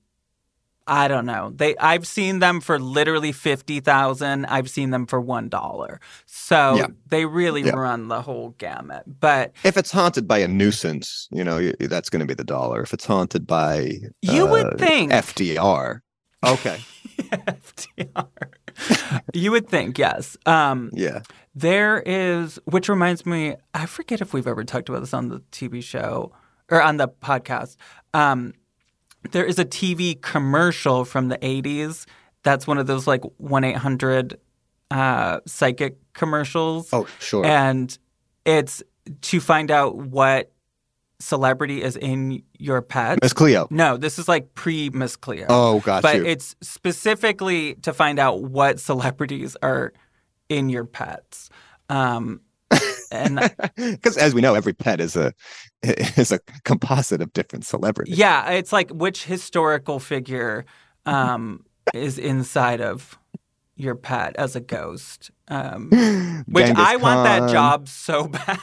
I don't know. They I've seen them for literally fifty thousand. I've seen them for one dollar. So Yeah. they really Yeah. run the whole gamut. But if it's haunted by a nuisance you know that's going to be the dollar if it's haunted by You would uh, think. fdr okay FDR. you would think, yes. Um yeah There is, which reminds me, I forget if we've ever talked about this on the TV show or on the podcast. Um, there is a TV commercial from the 80s that's one of those like 1 800 uh, psychic commercials. oh sure And it's to find out what celebrity is in your pet. miss cleo No, this is like pre Miss Cleo oh got but you it's specifically to find out what celebrities are in your pets. Um, and because as we know every pet is a is a composite of different celebrities yeah, it's like which historical figure um, is inside of your pet as a ghost. Um, which Genghis I want that job so bad.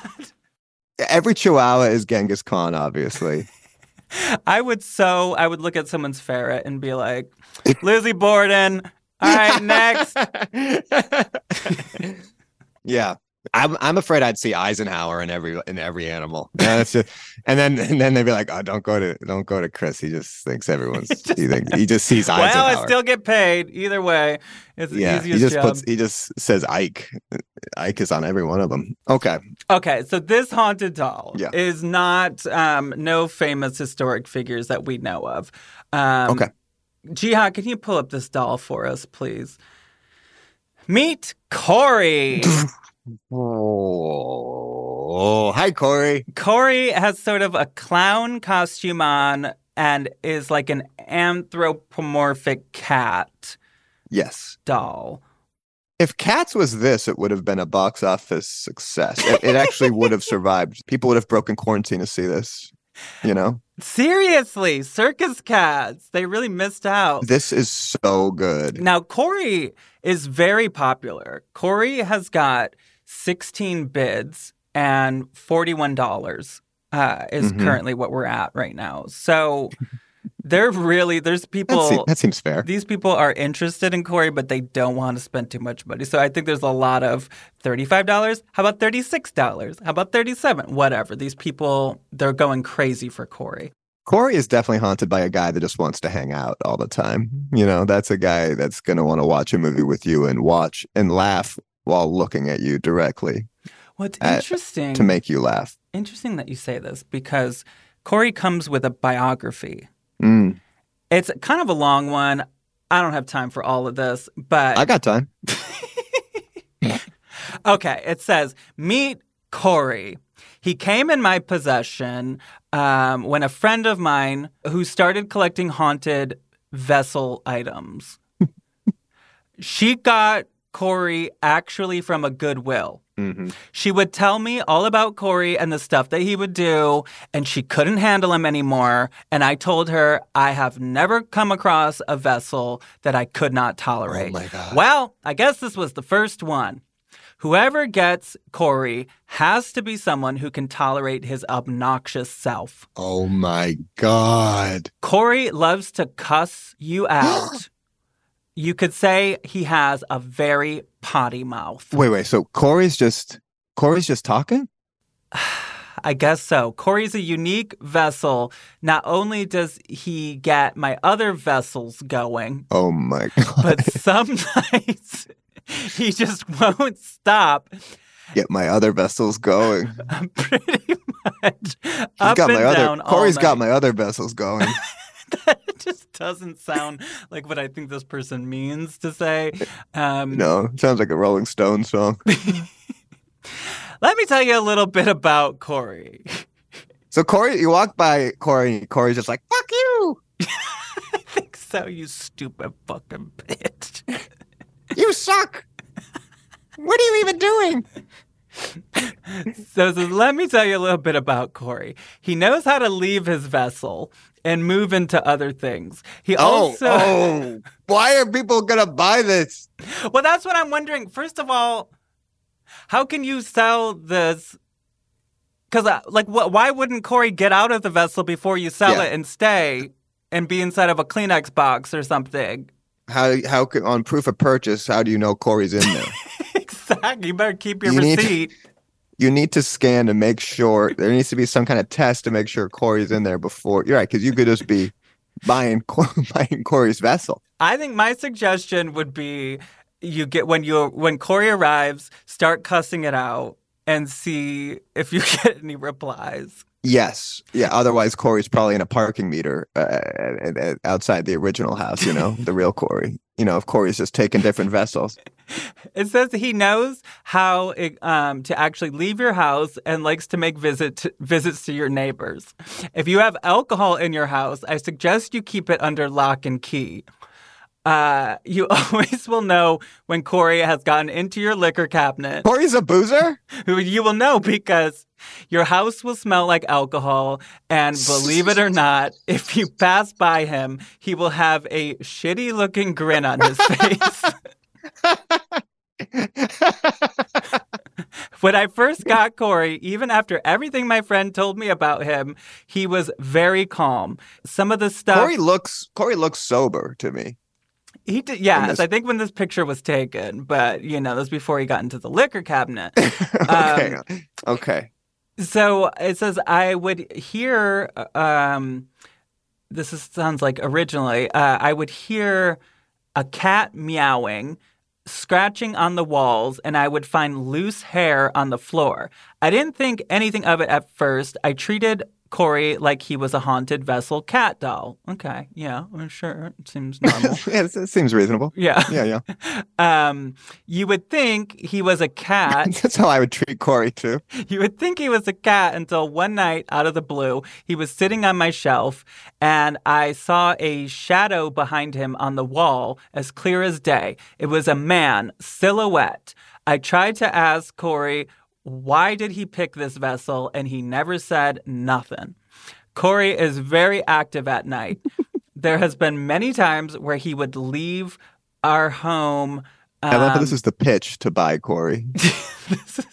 every chihuahua is genghis khan obviously I would so I would look at someone's ferret and be like, Lizzie Borden. All right, next. yeah I'm I'm afraid I'd see Eisenhower in every in every animal. That's just, and then and then they'd be like, oh, don't go to don't go to Chris. He just thinks everyone's he, think, he just sees Eisenhower. well, I still get paid either way. It's the yeah, he just job. puts he just says Ike. Ike is on every one of them. Okay, Okay, so this haunted doll Yeah. is not um, no famous historic figures that we know of. Um, Okay. Jihad, can you pull up this doll for us, please? Meet Corey. Oh, hi Corey. Corey has sort of a clown costume on and is like an anthropomorphic cat Yes. doll. If Cats was this, it would have been a box office success. It, it actually would have survived. People would have broken quarantine to see this. You know, Seriously, circus cats. They really missed out. this is so good. Now, Corey is very popular. Corey has got 16 bids and $41 uh, is Mhm. currently what we're at right now. So they're really, there's That, people, se- that seems fair. these people are interested in Corey, but they don't want to spend too much money. So I think there's a lot of $35. How about $36? How about 37 Whatever. These people, they're going crazy for Corey. Corey is definitely haunted by a guy that just wants to hang out all the time. You know, that's a guy that's going to want to watch a movie with you and watch and laugh while looking at you directly What's interesting to make you laugh. Interesting that you say this because Corey comes with a biography. Mm, It's kind of a long one. I don't have time for all of this, but I got time. okay. It says, Meet Corey. He came in my possession um, when a friend of mine who started collecting haunted vessel items. she got Corey actually from a Goodwill. hmm She would tell me all about Corey and the stuff that he would do, and she couldn't handle him anymore. And I told her I have never come across a vessel that I could not tolerate. Oh my God. Well, I guess this was the first one. Whoever gets Corey has to be someone who can tolerate his obnoxious self. Oh my God. Corey loves to cuss you out. You could say he has a very potty mouth. Wait, wait. So Corey's just Corey's just talking? I guess so. Corey's a unique vessel. Not only does he get my other vessels going, Oh my God. but some nights he just won't stop. Get my other vessels going. Pretty much He's up got and my down. other Corey's got my other vessels going. that just doesn't sound like what I think this person means to say. Um, no, sounds like a Rolling Stone song. Let me tell you a little bit about Corey. So Corey, you walk by Corey, Corey's just like, fuck you. I think so, you stupid fucking bitch. You suck. What are you even doing? So, so let me tell you a little bit about Corey. He knows how to leave his vessel and move into other things. He Oh, also oh. Why are people gonna buy this? Well, that's what I'm wondering. First of all, how can you sell this? Because, uh, like, wh- why wouldn't Corey get out of the vessel before you sell Yeah. it and stay and be inside of a Kleenex box or something? How how can on proof of purchase, how do you know Corey's in there? exactly. You better keep your You need- receipt. you need to scan to make sure there needs to be some kind of test to make sure Corey's in there before you're right, because you could just be buying buying Corey's vessel. I think my suggestion would be you get when you when Corey arrives, start cussing it out and see if you get any replies. Yes. Yeah. Otherwise, Corey's probably in a parking meter uh, outside the original house, you know, the real Corey. You know, if Corey's just taking different vessels. It says he knows how it, um, to actually leave your house and likes to make visit visits to your neighbors. If you have alcohol in your house, I suggest you keep it under lock and key. Uh, you always will know when Corey has gotten into your liquor cabinet. Corey's a boozer? who you will know because your house will smell like alcohol. And believe it or not, if you pass by him, he will have a shitty looking grin on his face. when I first got Corey, even after everything my friend told me about him, he was very calm. Some of the stuff. Corey looks Corey looks sober to me. He did, yes. this- I think when this picture was taken, but you know, this was before he got into the liquor cabinet. okay. okay. So it says I would hear. Um, this is, sounds like originally. Uh, I would hear a cat meowing, scratching on the walls, and I would find loose hair on the floor. I didn't think anything of it at first. I treated Corey like he was a haunted vessel cat doll. Okay, yeah, I'm sure it seems normal. yeah, this seems reasonable. yeah. Yeah, yeah. Um, you would think he was a cat. That's how I would treat Corey too. You would think he was a cat until one night, out of the blue, he was sitting on my shelf and I saw a shadow behind him on the wall as clear as day. It was a man, silhouette. I tried to ask Corey, why did he pick this vessel? And he never said nothing. Corey is very active at night. there has been many times where he would leave our home. I love how um, this is the pitch to buy Corey. this is-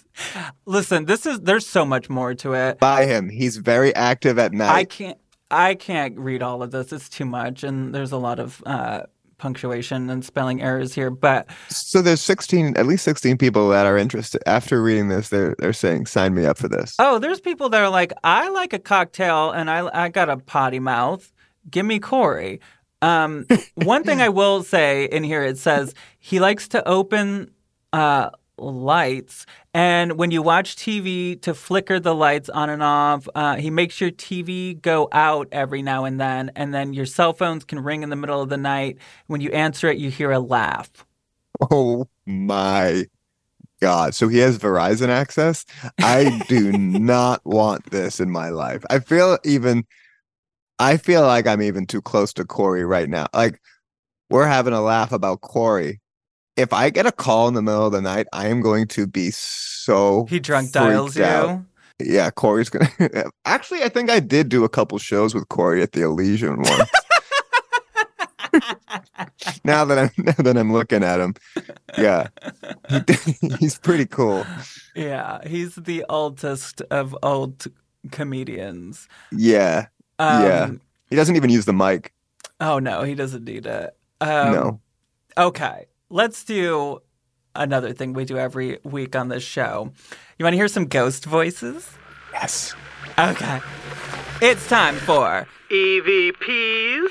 Listen, this is there's so much more to it. Buy him. He's very active at night. I can't I can't read all of this. It's too much and there's a lot of uh, punctuation and spelling errors here, but so there's 16, at least 16 people that are interested. After reading this, they're they're saying, "Sign me up for this." oh, there's people that are like I like a cocktail and I I got a potty mouth. Give me Corey. Um, one thing I will say in here it says he likes to open uh, lights, and when you watch TV, to flicker the lights on and off. Uh, he makes your TV go out every now and then, and then your cell phones can ring in the middle of the night. When you answer it, you hear a laugh. Oh my God. So he has Verizon access. I do not want this in my life. I feel even, I feel like I'm even too close to Corey right now. Like we're having a laugh about Corey. If I get a call in the middle of the night, I am going to be so. He drunk dials out. you. Yeah, Corey's gonna. Actually, I think I did do a couple shows with Corey at the Elysian one. now that I'm now that I'm looking at him, yeah, he, he's pretty cool. Yeah, he's the oldest of old comedians. Yeah, Um, Yeah. he doesn't even use the mic. Oh no, he doesn't need it. Um, no, Okay, let's do another thing we do every week on this show. You want to hear some ghost voices? yes, Okay. It's time for EVPs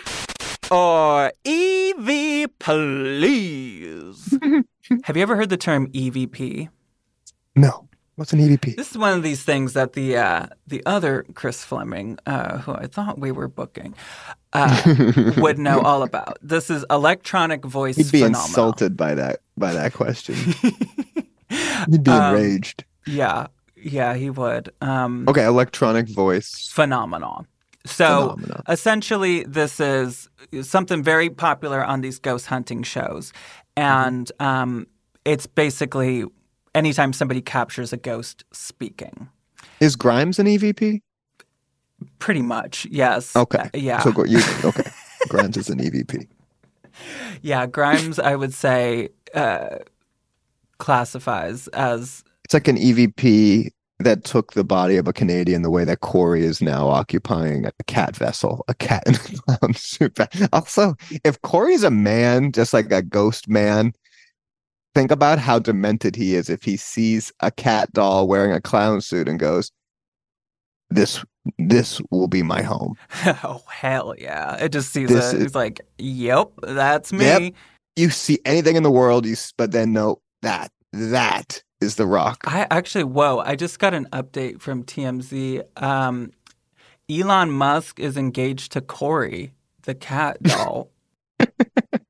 or EV Please. Have you ever heard the term EVP? no. What's an EVP? This is one of these things that the uh, the other Chris Fleming, uh, who I thought we were booking, uh, would know all about. This is electronic voice He'd be insulted by that by that question. He'd be Um, enraged. Yeah, yeah, he would. Um, Okay, electronic voice phenomenon. So essentially, this is something very popular on these ghost hunting shows, and um, it's basically anytime somebody captures a ghost speaking. Is Grimes an EVP? Pretty much, yes. Okay, Uh, yeah. So you okay? Grimes is an EVP. Yeah, Grimes, I would say, uh, classifies as It's like an EVP that took the body of a Canadian the way that Corey is now occupying a cat vessel, a cat in a clown suit. Also, if Corey's a man, just like a ghost man, think about how demented he is if he sees a cat doll wearing a clown suit and goes, This this will be my home. oh hell yeah! It just sees This it. is- It's like, yep, that's me. Yep. You see anything in the world, you s- but then no, that that is the rock. I actually, whoa! I just got an update from TMZ. Um, Elon Musk is engaged to Corey, the cat doll.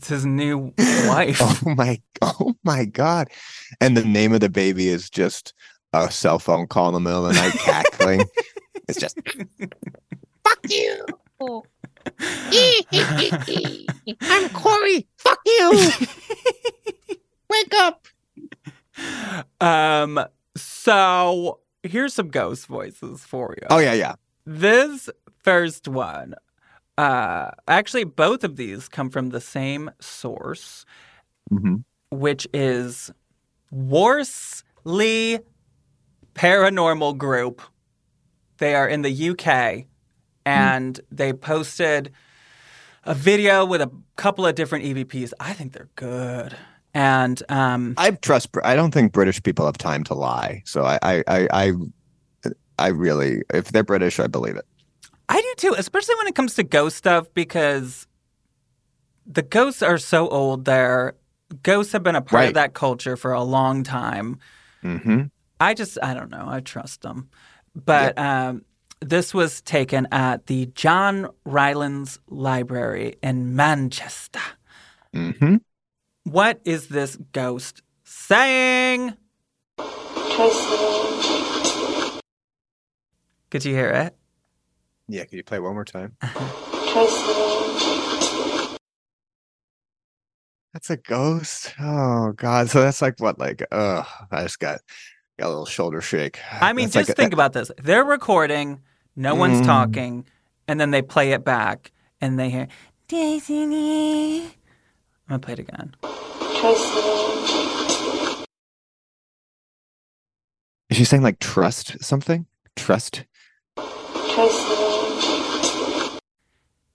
it's his new wife. Oh my oh my god. And the name of the baby is just a cell phone call in the middle of the night cackling. it's just fuck you. I'm Corey. Fuck you. Wake up. Um, so here's some ghost voices for you. Oh yeah, yeah. This first one, uh, actually, both of these come from the same source, Mm-hmm. which is Worsley Paranormal Group. They are in the UK, and they posted a video with a couple of different EVPs. I think they're good. And um, I trust. I don't think British people have time to lie. So I, I, I, I, I really, if they're British, I believe it. I do too, especially when it comes to ghost stuff because the ghosts are so old there. Ghosts have been a part Right. of that culture for a long time. hmm I just, I don't know. I trust them. But um, this was taken at the John Rylands Library in Manchester. hmm What is this ghost saying? Could you hear it? Yeah. Can you play one more time? That's a ghost. Oh God. So that's like what? Like, uh, I just got got a little shoulder shake. I mean, That's just like a- think about this. They're recording, no one's Mm. talking, and then they play it back, and they hear, Destiny. I'm going to play it again. Is she saying like trust something? Trust.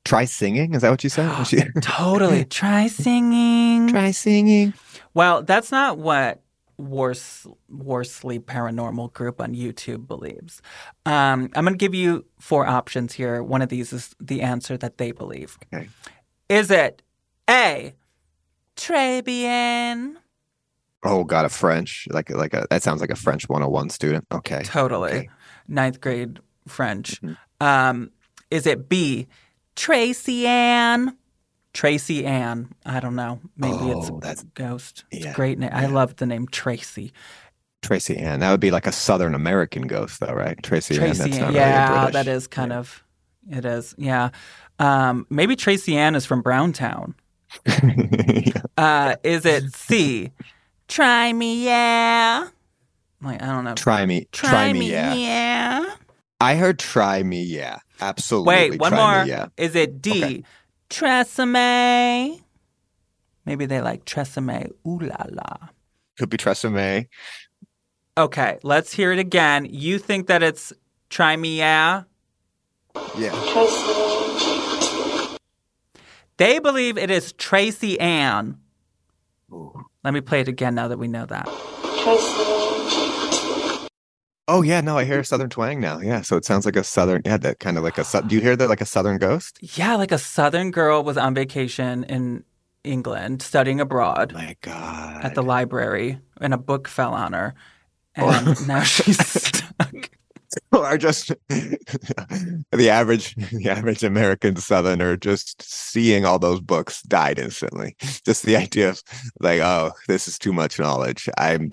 Try singing. Is that what you said? Totally. Try singing. Try singing. Well, that's not what Wars, Worsley Paranormal Group on YouTube believes. Um, I'm going to give you four options here. One of these is the answer that they believe. Okay. Is it A, Trebian? Oh God, a French. Like like a that sounds like a French 101 student. Okay. Totally. Okay. Ninth grade French. Mhm. Um, is it B, Tracy Ann? Tracy Ann. I don't know. Maybe it's Oh, a that's- ghost. It's a yeah, great name. I love the name Tracy. Tracy Ann. That would be like a Southern American ghost, though, right? Tracy, Ann. Tracy That's Ann. not yeah, really British. that is kind of. It is. Yeah. Um, maybe Tracy Ann is from Browntown. Yeah. Uh, is it C, Try me, yeah? Like I don't know. Try me. Try, me, yeah. yeah. I heard try me, yeah. Absolutely. Wait, one try more. Me, yeah. Is it D? Okay. Tresemme. Maybe they like Tresemme. Ooh la la. Could be Tressa May. Okay, let's hear it again. You think that it's try me, yeah? Yeah. They believe it is Tracy Ann. Ooh. Let me play it again now that we know that. Oh yeah, no, I hear a southern twang now. Yeah, so it sounds like a southern. Yeah, that kind of like a. Do you hear that like a southern ghost? Yeah, like a southern girl was on vacation in England studying abroad My God. at the library and a book fell on her. Oh. And now she's stuck. are just the average the average American Southerner just seeing all those books died instantly. Just the idea of like, oh, this is too much knowledge. I'm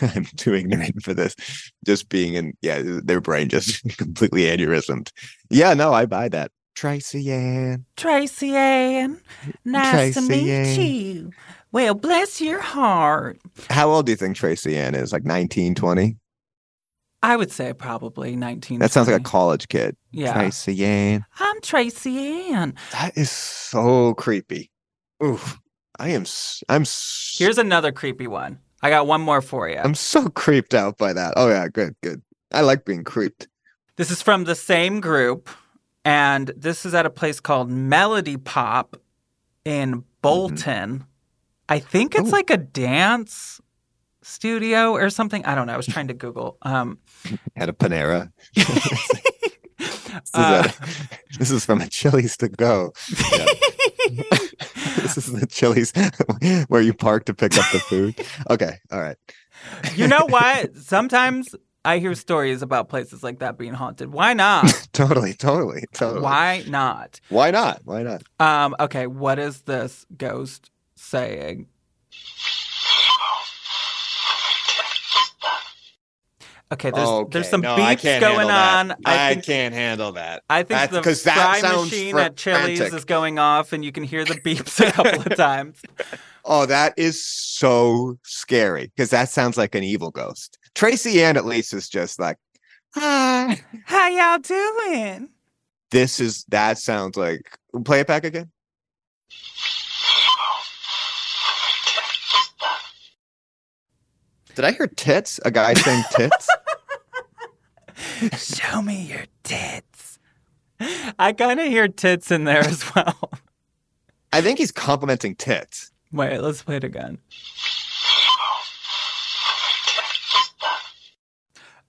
I'm too ignorant for this. Just being in yeah, their brain just completely aneurysmed. Yeah, no, I buy that. Tracy Ann. Tracy Ann, nice to meet Ann. you. Well, bless your heart. How old do you think Tracy Ann is? Like 19, 20? I would say probably 19. That sounds like a college kid. Yeah. Tracy Ann. I'm Tracy Ann. That is so creepy. Oof. I am I'm. s- Here's another creepy one. I got one more for you. I'm so creeped out by that. Oh yeah, good, good. I like being creeped. This is from the same group, and this is at a place called Melody Pop in mm-hmm. Bolton. I think it's Ooh. like a dance studio or something. I don't know. I was trying to Google. Um, At a Panera. This is, uh, a- this is from a Chili's to go. Yeah. this is the Chili's where you park to pick up the food. Okay, all right. you know what? Sometimes I hear stories about places like that being haunted. Why not? Totally, totally, totally. Why not? Why not? Why not? Um, okay, what is this ghost saying? Okay, there's oh, there's some beeps going on. I think can't handle that. I think That's- the that fry sounds machine at Chili's is going off, and you can hear the beeps a couple of times. Oh, that is so scary because that sounds like an evil ghost. Tracy Ann, at least, is just like, hi. How y'all doing? This is that sounds like. Play it back again. Did I hear tits? A guy saying tits? Show me your tits. I kind of hear tits in there as well. I think he's complimenting tits. Wait, let's play it again.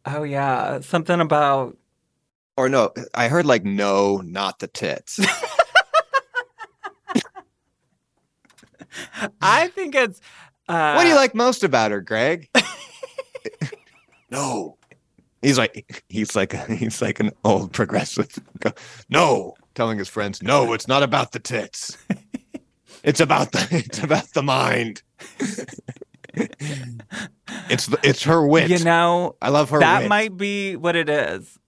Oh yeah, something about Or no, I heard like no, not the tits. I think it's uh what do you like most about her, Greg? no. He's like he's like he's like an old progressive. No, telling his friends, no, it's not about the tits. It's about the it's about the mind. it's the, it's her wit. You know, I love her. that wit. might be what it is.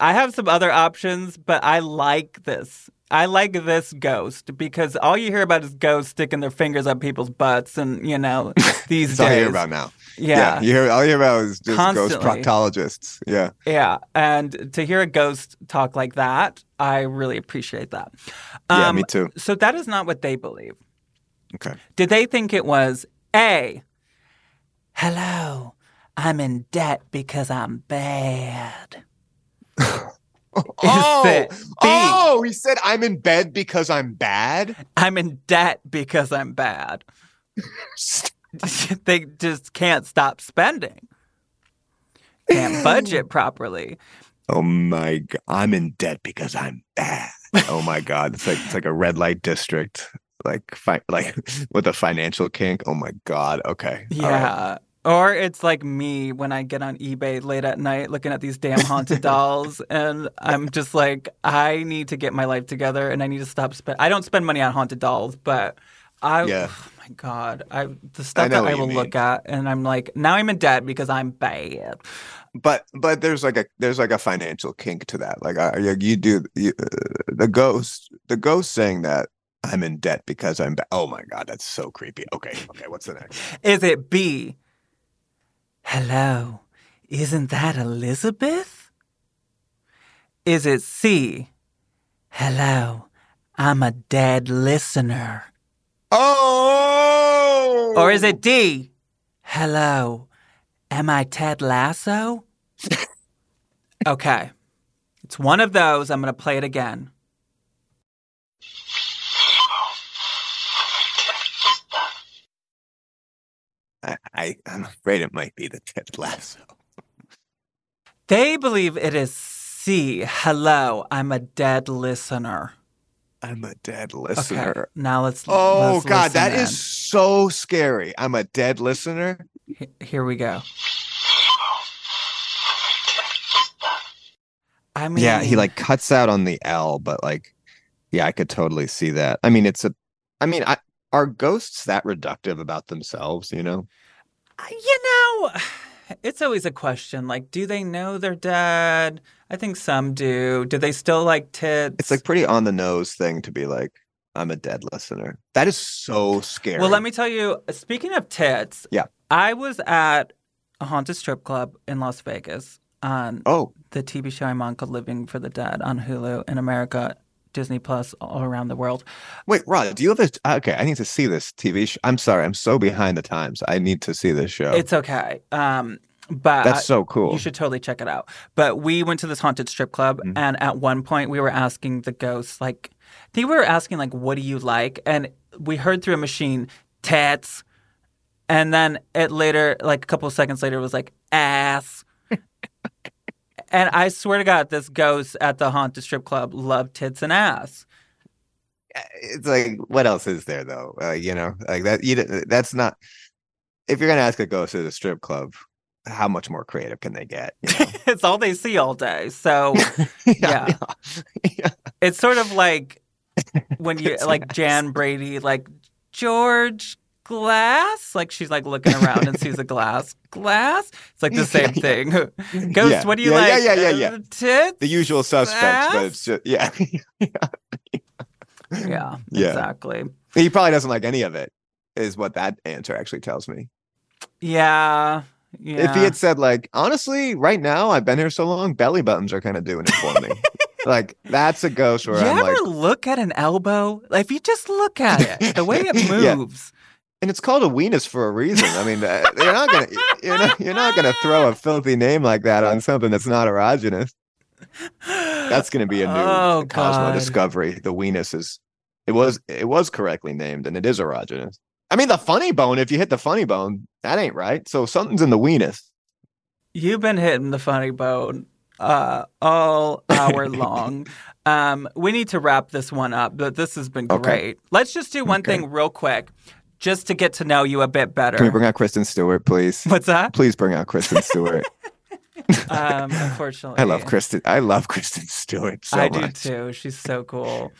I have some other options, but I like this. I like this ghost because all you hear about is ghosts sticking their fingers up people's butts, and you know these That's all you hear about now. Yeah, you hear all you hear about is just ghost proctologists. Yeah. Yeah, and to hear a ghost talk like that, I really appreciate that. Yeah, Um, me too. So that is not what they believe. Okay. Did they think it was A, hello, I'm in debt because I'm bad? Oh, oh, he said I'm in bed because I'm bad. I'm in debt because I'm bad. they just can't stop spending. Can't budget properly. Oh my god, I'm in debt because I'm bad. Oh my god, it's like it's like a red light district, like fi- like with a financial kink. Oh my god. Okay. Right. Or it's like me when I get on eBay late at night looking at these damn haunted dolls, and I'm just like, I need to get my life together, and I need to stop spend. I don't spend money on haunted dolls, but I, Yeah. oh my god, I the stuff know that I will look at, and I'm like, now I'm in debt because I'm bad. But but there's like a there's like a financial kink to that. Like uh, you, you do you, uh, the ghost the ghost saying that I'm in debt because I'm. Ba- oh my god, that's so creepy. Okay. Okay. What's the next? Is it B? Hello, isn't that Elizabeth? Is it C? Hello, I'm a dead listener. Oh. Or is it D? Hello, am I Ted Lasso? okay. It's one of those. I'm going to play it again. I, I I'm afraid it might be the Ted Lasso. They believe it is C. Hello, I'm a dead listener. I'm a dead listener. Okay. Now let's. Oh let's God, that in. is so scary. I'm a dead listener. H- Here we go. I mean, Yeah, he like cuts out on the L, but like, yeah, I could totally see that. I mean, it's a, I mean, I, are ghosts that reductive about themselves? You know? Uh, you know, it's always a question. Like, do they know they're dead? I think some do. Do they still like tits? It's like pretty on the nose thing to be like, I'm a dead listener. That is so scary. Well, let me tell you. Speaking of tits, Yeah. I was at a haunted strip club in Las Vegas on Oh, the TV show I'm on called Living for the Dead on Hulu in America, Disney Plus, all around the world. wait, Roz, do you have a? Okay, I need to see this TV show. I'm sorry, I'm so behind the times. I need to see this show. It's okay. Um, but That's so cool. You should totally check it out. But we went to this haunted strip club, Mm-hmm. and at one point we were asking the ghosts, like, I think we were asking, like, what do you like? And we heard through a machine, tits. And then it later, like a couple of seconds later, it was like, ass. And I swear to God, this ghost at the haunted strip club loved tits and ass. it's like what else is there though uh, you know like that you that's not if you're gonna ask a ghost at a strip club how much more creative can they get you know? it's all they see all day. So Yeah. yeah. it's sort of like when you like. Jan Brady, like George Glass, like she's like looking around and sees a glass. Glass. It's like the same Yeah. thing. Ghost, Yeah. what do you like? yeah, yeah, yeah, Uh, yeah. Tits. the usual suspects but it's just yeah Yeah, Yeah. exactly. he probably doesn't like any of it is what that answer actually tells me Yeah, yeah. if he had said like honestly right now i've been here so long belly buttons are kind of doing it for me like that's a ghost where you i'm ever like look at an elbow? Like, if you just look at it, the way it moves. And it's called a weenus for a reason. I mean, uh, you're not gonna you're not you're not gonna throw a filthy name like that on something that's not erogenous. That's gonna be a new Oh, Cosmo God. discovery. The weenus is It was it was correctly named, and it is erogenous. I mean, the funny bone. If you hit the funny bone, that ain't right. So something's in the weenus. You've been hitting the funny bone uh, all hour long. Um, we need to wrap this one up, but this has been Okay. great. Let's just do one Okay. thing real quick, just to get to know you a bit better. Can we bring out Kristen Stewart, please? What's that? Please bring out Kristen Stewart. Um, unfortunately, I love Kristen. I love Kristen Stewart so I do too. She's so cool.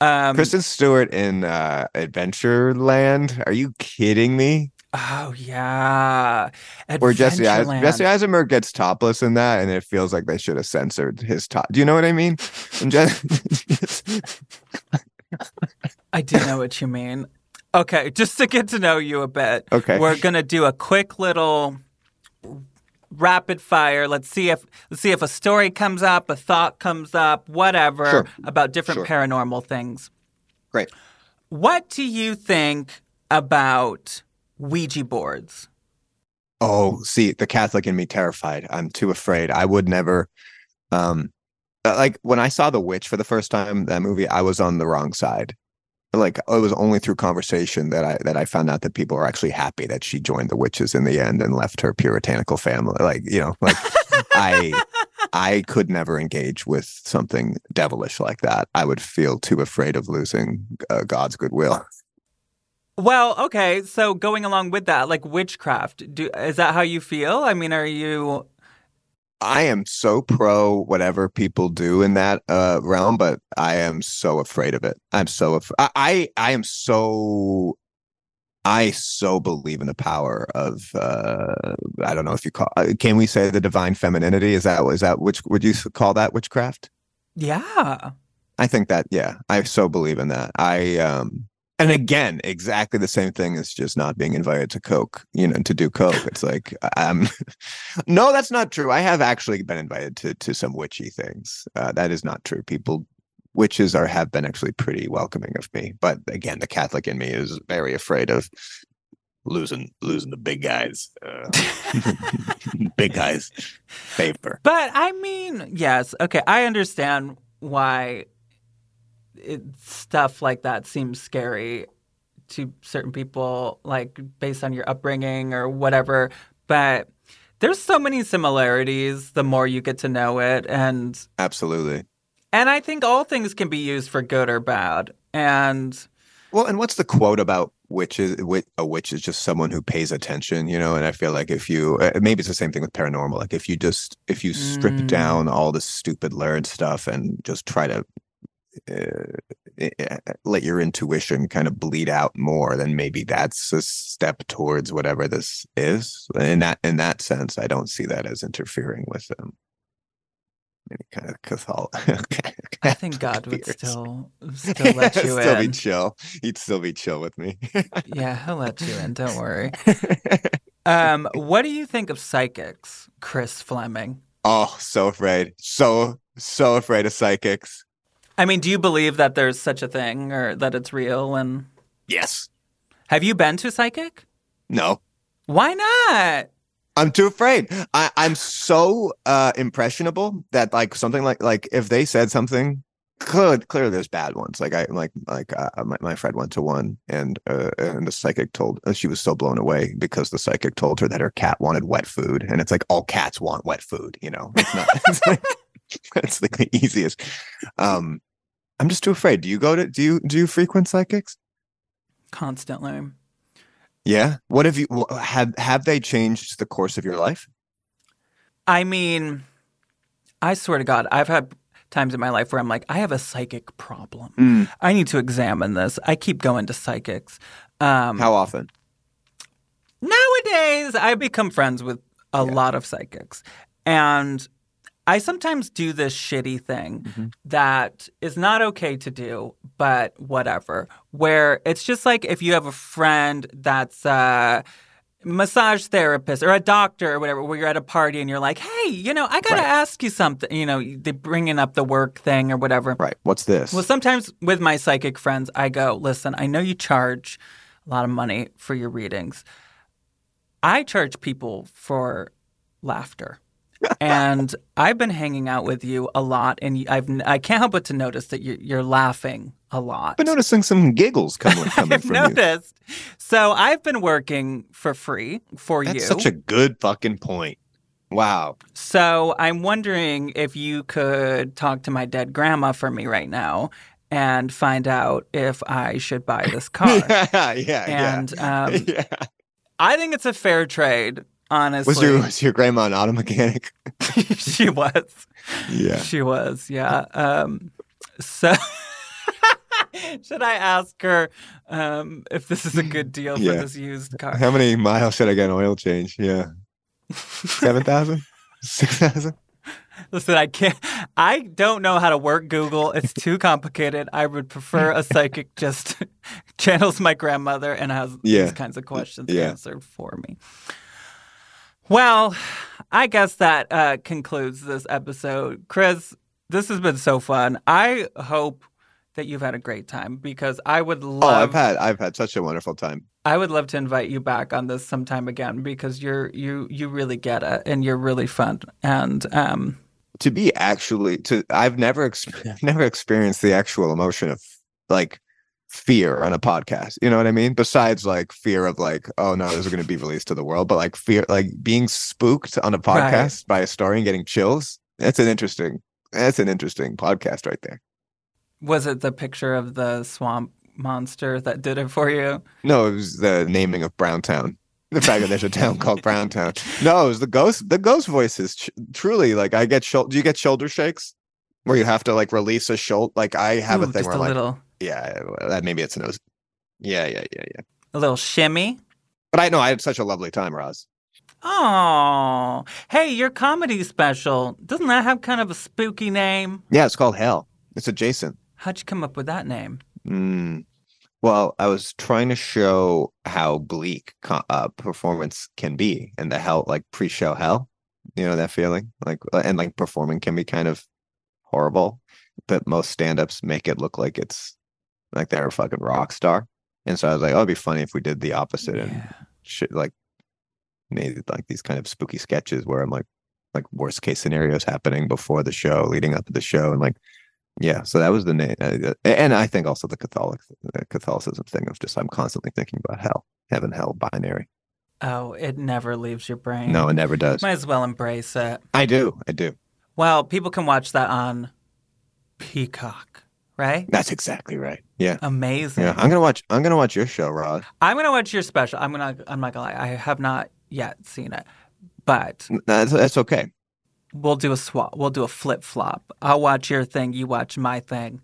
Um, Kristen Stewart in uh, Adventureland. Are you kidding me? Oh yeah, Where Jesse Eis- Jesse Eisenberg gets topless in that, and it feels like they should have censored his top. Do you know what I mean? I do know what you mean. Okay, just to get to know you a bit. Okay. We're gonna do a quick little rapid fire. Let's see if let's see if a story comes up, a thought comes up, whatever Sure. about different Sure. paranormal things. Great. What do you think about Ouija boards? Oh, see, the Catholic in me terrified. I'm too afraid. I would never. Um, uh, like when I saw The Witch for the first time, that movie, I was on the wrong side. Like it was only through conversation that I that I found out that people are actually happy that she joined the witches in the end and left her puritanical family. Like you know, like I I could never engage with something devilish like that. I would feel too afraid of losing uh, God's goodwill. Well, okay, so going along with that, like witchcraft, do is that how you feel? I mean, are you I am so pro whatever people do in that uh, realm, but I am so afraid of it. I'm so af- I, I I am so I so believe in the power of uh, I don't know if you call uh, can we say the divine femininity is that is that which would you call that witchcraft? Yeah. I think that yeah, I so believe in that. I um and again, exactly the same thing as just not being invited to Coke, you know, to do Coke. It's like um no, that's not true. I have actually been invited to to some witchy things. Uh, that is not true. People witches are have been actually pretty welcoming of me. But again, the Catholic in me is very afraid of losing losing the big guys. Uh, big guys favor. But I mean, yes, okay, I understand why it, stuff like that seems scary to certain people, like based on your upbringing or whatever. But there's so many similarities the more you get to know it, and Absolutely. and I think all things can be used for good or bad. And Well, and what's the quote about witches? wi- A witch is just someone who pays attention, you know. And I feel like if you, uh, maybe it's the same thing with paranormal. Like if you just, if you strip Mm. down all the stupid learned stuff and just try to uh, let your intuition kind of bleed out more, then maybe that's a step towards whatever this is. In that, in that sense, I don't see that as interfering with them. Any kind of Catholic. I think God would still still let you still be chill. He'd still be chill with me. Yeah, he'll let you in. Don't worry. Um, what do you think of psychics, Chris Fleming? oh, so afraid. So so afraid of psychics. I mean, do you believe that there's such a thing or that it's real? And Yes. have you been to psychic? No. Why not? I'm too afraid. I, I'm so uh impressionable that like something like like if they said something, clearly, clearly there's bad ones. Like I like like uh, my my friend went to one and uh, and the psychic told uh, she was so blown away because the psychic told her that her cat wanted wet food and it's like all cats want wet food. You know, it's not. It's like, it's like the easiest. Um, I'm just too afraid. Do you go to do you do you frequent psychics? Constantly. Yeah. What have you have have they changed the course of your life? I mean, I swear to God, I've had times in my life where I'm like, I have a psychic problem. I need to examine this. I keep going to psychics. Um, How often? nowadays I become friends with a lot of psychics. And I sometimes do this shitty thing Mm-hmm. that is not okay to do, but whatever. Where it's just like if you have a friend that's a massage therapist or a doctor or whatever, where you're at a party and you're like, hey, you know, I got to Right. ask you something. You know, they bringing up the work thing or whatever. Right. What's this? Well, sometimes with my psychic friends, I go, listen, I know you charge a lot of money for your readings. I charge people for laughter. And I've been hanging out with you a lot, and I've I can't help but to notice that you're, you're laughing a lot. I've been noticing some giggles coming coming I've from you. noticed. So I've been working for free for you. That's you. such a good fucking point. Wow. So I'm wondering if you could talk to my dead grandma for me right now and find out if I should buy this car. yeah, yeah, And yeah. um, yeah. I think it's a fair trade, honestly. Was your was your grandma an auto mechanic? she was. Yeah. She was, yeah. Um, so should I ask her um, if this is a good deal for Yeah. this used car? How many miles should I get an oil change? Yeah. Seven thousand? Six thousand? Listen, I can't. I don't know how to work Google. It's too complicated. I would prefer a psychic just channels my grandmother and has Yeah. these kinds of questions Yeah. answered for me. Well, I guess that uh, concludes this episode. Chris, this has been so fun. I hope that you've had a great time because I would love. Oh, I've had I've had such a wonderful time. I would love to invite you back on this sometime again because you're you you really get it and you're really fun and um To be actually to I've never ex- never experienced the actual emotion of like fear on a podcast. You know what I mean? Besides like fear of like, oh no, this is going to be released to the world, but like fear like being spooked on a Right. podcast by a story and getting chills. That's an interesting that's an interesting podcast right there. Was it the picture of the swamp monster that did it for you? No, it was the naming of Browntown. The fact that there's a town called Browntown. No, it was the ghost. The ghost voices. Tr- truly, like I get. Do you get shoulder shakes where you have to like release a shoulder? Like I have Ooh, a thing where a like, little yeah, that maybe it's a nose. Yeah, yeah, yeah, yeah. a little shimmy. But I know I had such a lovely time, Roz. Oh, hey, your comedy special doesn't that have kind of a spooky name? Yeah, it's called Hell. It's adjacent. How'd you come up with that name? Mm. Well, I was trying to show how bleak co- uh, performance can be, and the hell, like pre-show hell. You know that feeling, like, uh, and like performing can be kind of horrible, but most stand-ups make it look like it's like they're a fucking rock star. And so I was like, oh, it'd be funny if we did the opposite and shit, like made like these kind of spooky sketches where I'm like, like worst case scenarios happening before the show, leading up to the show, and like yeah, so that was the name, uh, and I think also the Catholic the Catholicism thing of just I'm constantly thinking about hell, heaven, hell, binary. Oh, it never leaves your brain. No, it never does. Might as well embrace it. I do, I do. Well, people can watch that on Peacock, right? That's exactly right. Yeah, Amazing. yeah. I'm gonna watch. I'm gonna watch your show, Roz. I'm gonna watch your special. I'm gonna. I'm not gonna lie. I have not yet seen it, but That's that's okay. we'll do a swap. We'll do a flip flop. I'll watch your thing. You watch my thing,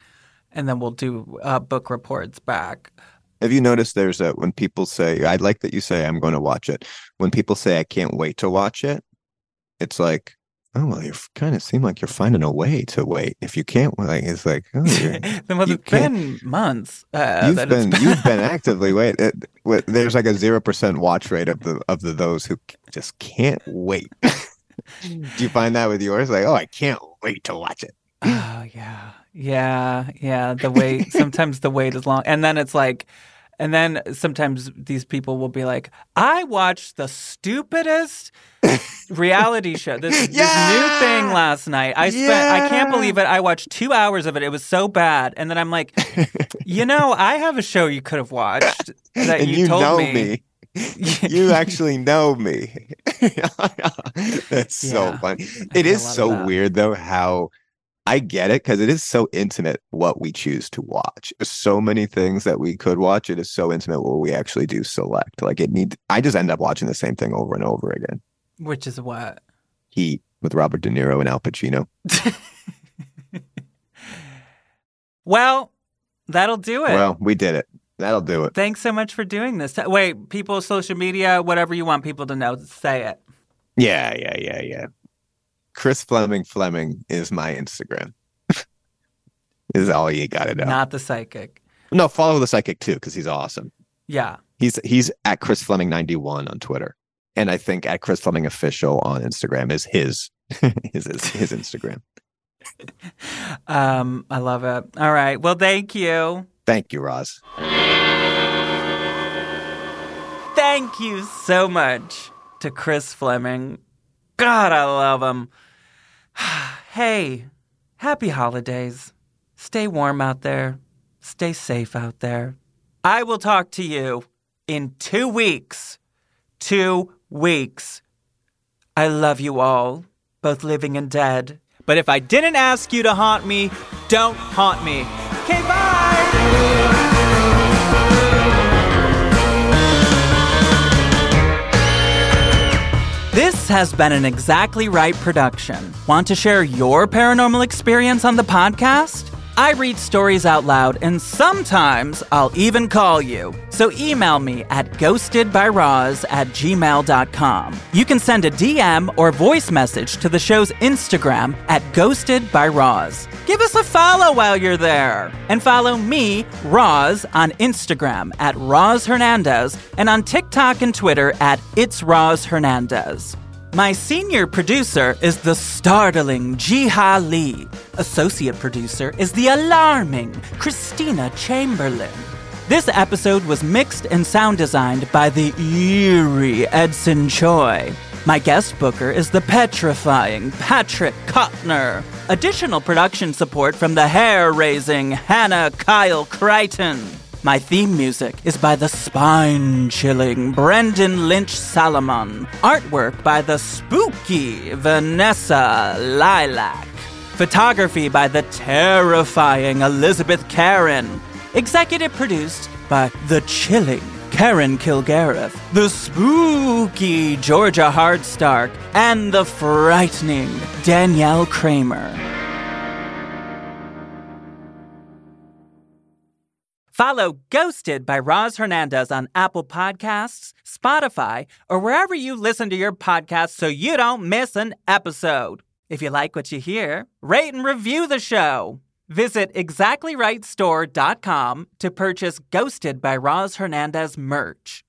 and then we'll do uh, book reports back. Have you noticed there's a when people say "I'd like that you say I'm going to watch it. When people say I can't wait to watch it, it's like oh well, you kind of seem like you're finding a way to wait. If you can't, like it's like oh, then well, it's been months. Uh, you've that it's been you've been actively wait. It, wi- there's like a zero percent watch rate of the of the those who just can't wait. Do you find that with yours? Like, oh, I can't wait to watch it. Oh yeah, yeah, yeah. The wait. sometimes the wait is long, and then it's like, and then sometimes these people will be like, "I watched the stupidest reality show, this, this new thing last night. I spent, I can't believe it. I watched two hours of it. It was so bad." And then I'm like, "You know, I have a show you could have watched that and you, you, told know me." me. you actually know me. That's so funny. I It is so weird though how I get it because it is so intimate what we choose to watch. There's so many things that we could watch. It is so intimate what we actually do select. Like it need I just end up watching the same thing over and over again. Which is what? Heat with Robert De Niro and Al Pacino. Well, that'll do it. Well, we did it. That'll do it. Thanks so much for doing this. Wait, people, social media, whatever you want people to know, say it. Yeah, yeah, yeah, yeah. Chris Fleming Fleming is my Instagram. is all you gotta know. Not the psychic. No, follow the psychic too, because he's awesome. Yeah. He's he's at Chris Fleming ninety one on Twitter, and I think at Chris Fleming official on Instagram is his his his, his Instagram. Um, I love it. All right. Well, thank you. Thank you, Roz. Thank you so much to Chris Fleming. God, I love them. hey, happy holidays. Stay warm out there. Stay safe out there. I will talk to you in two weeks. Two weeks. I love you all, both living and dead. But if I didn't ask you to haunt me, don't haunt me. Okay, bye! This has been an Exactly Right production. Want to share your paranormal experience on the podcast? I read stories out loud, and sometimes I'll even call you. So email me at ghostedbyroz at gmail.com. You can send a DM or voice message to the show's Instagram at ghostedbyroz. Give us a follow while you're there. And follow me, Roz, on Instagram at Roz Hernandez and on TikTok and Twitter at It's Roz Hernandez. My senior producer is the startling Jiha Lee. Associate producer is the alarming Christina Chamberlain. This episode was mixed and sound designed by the eerie Edson Choi. My guest booker is the petrifying Patrick Kotner. Additional production support from the hair raising Hannah Kyle Crichton. My theme music is by the spine chilling Brendan Lynch Salomon. Artwork by the spooky Vanessa Lilac. Photography by the terrifying Elizabeth Karen. Executive produced by the chilling Karen Kilgariff, the spooky Georgia Hardstark, and the frightening Danielle Kramer. Follow Ghosted by Roz Hernandez on Apple Podcasts, Spotify, or wherever you listen to your podcasts so you don't miss an episode. If you like what you hear, rate and review the show. Visit exactlyrightstore.com to purchase Ghosted by Roz Hernandez merch.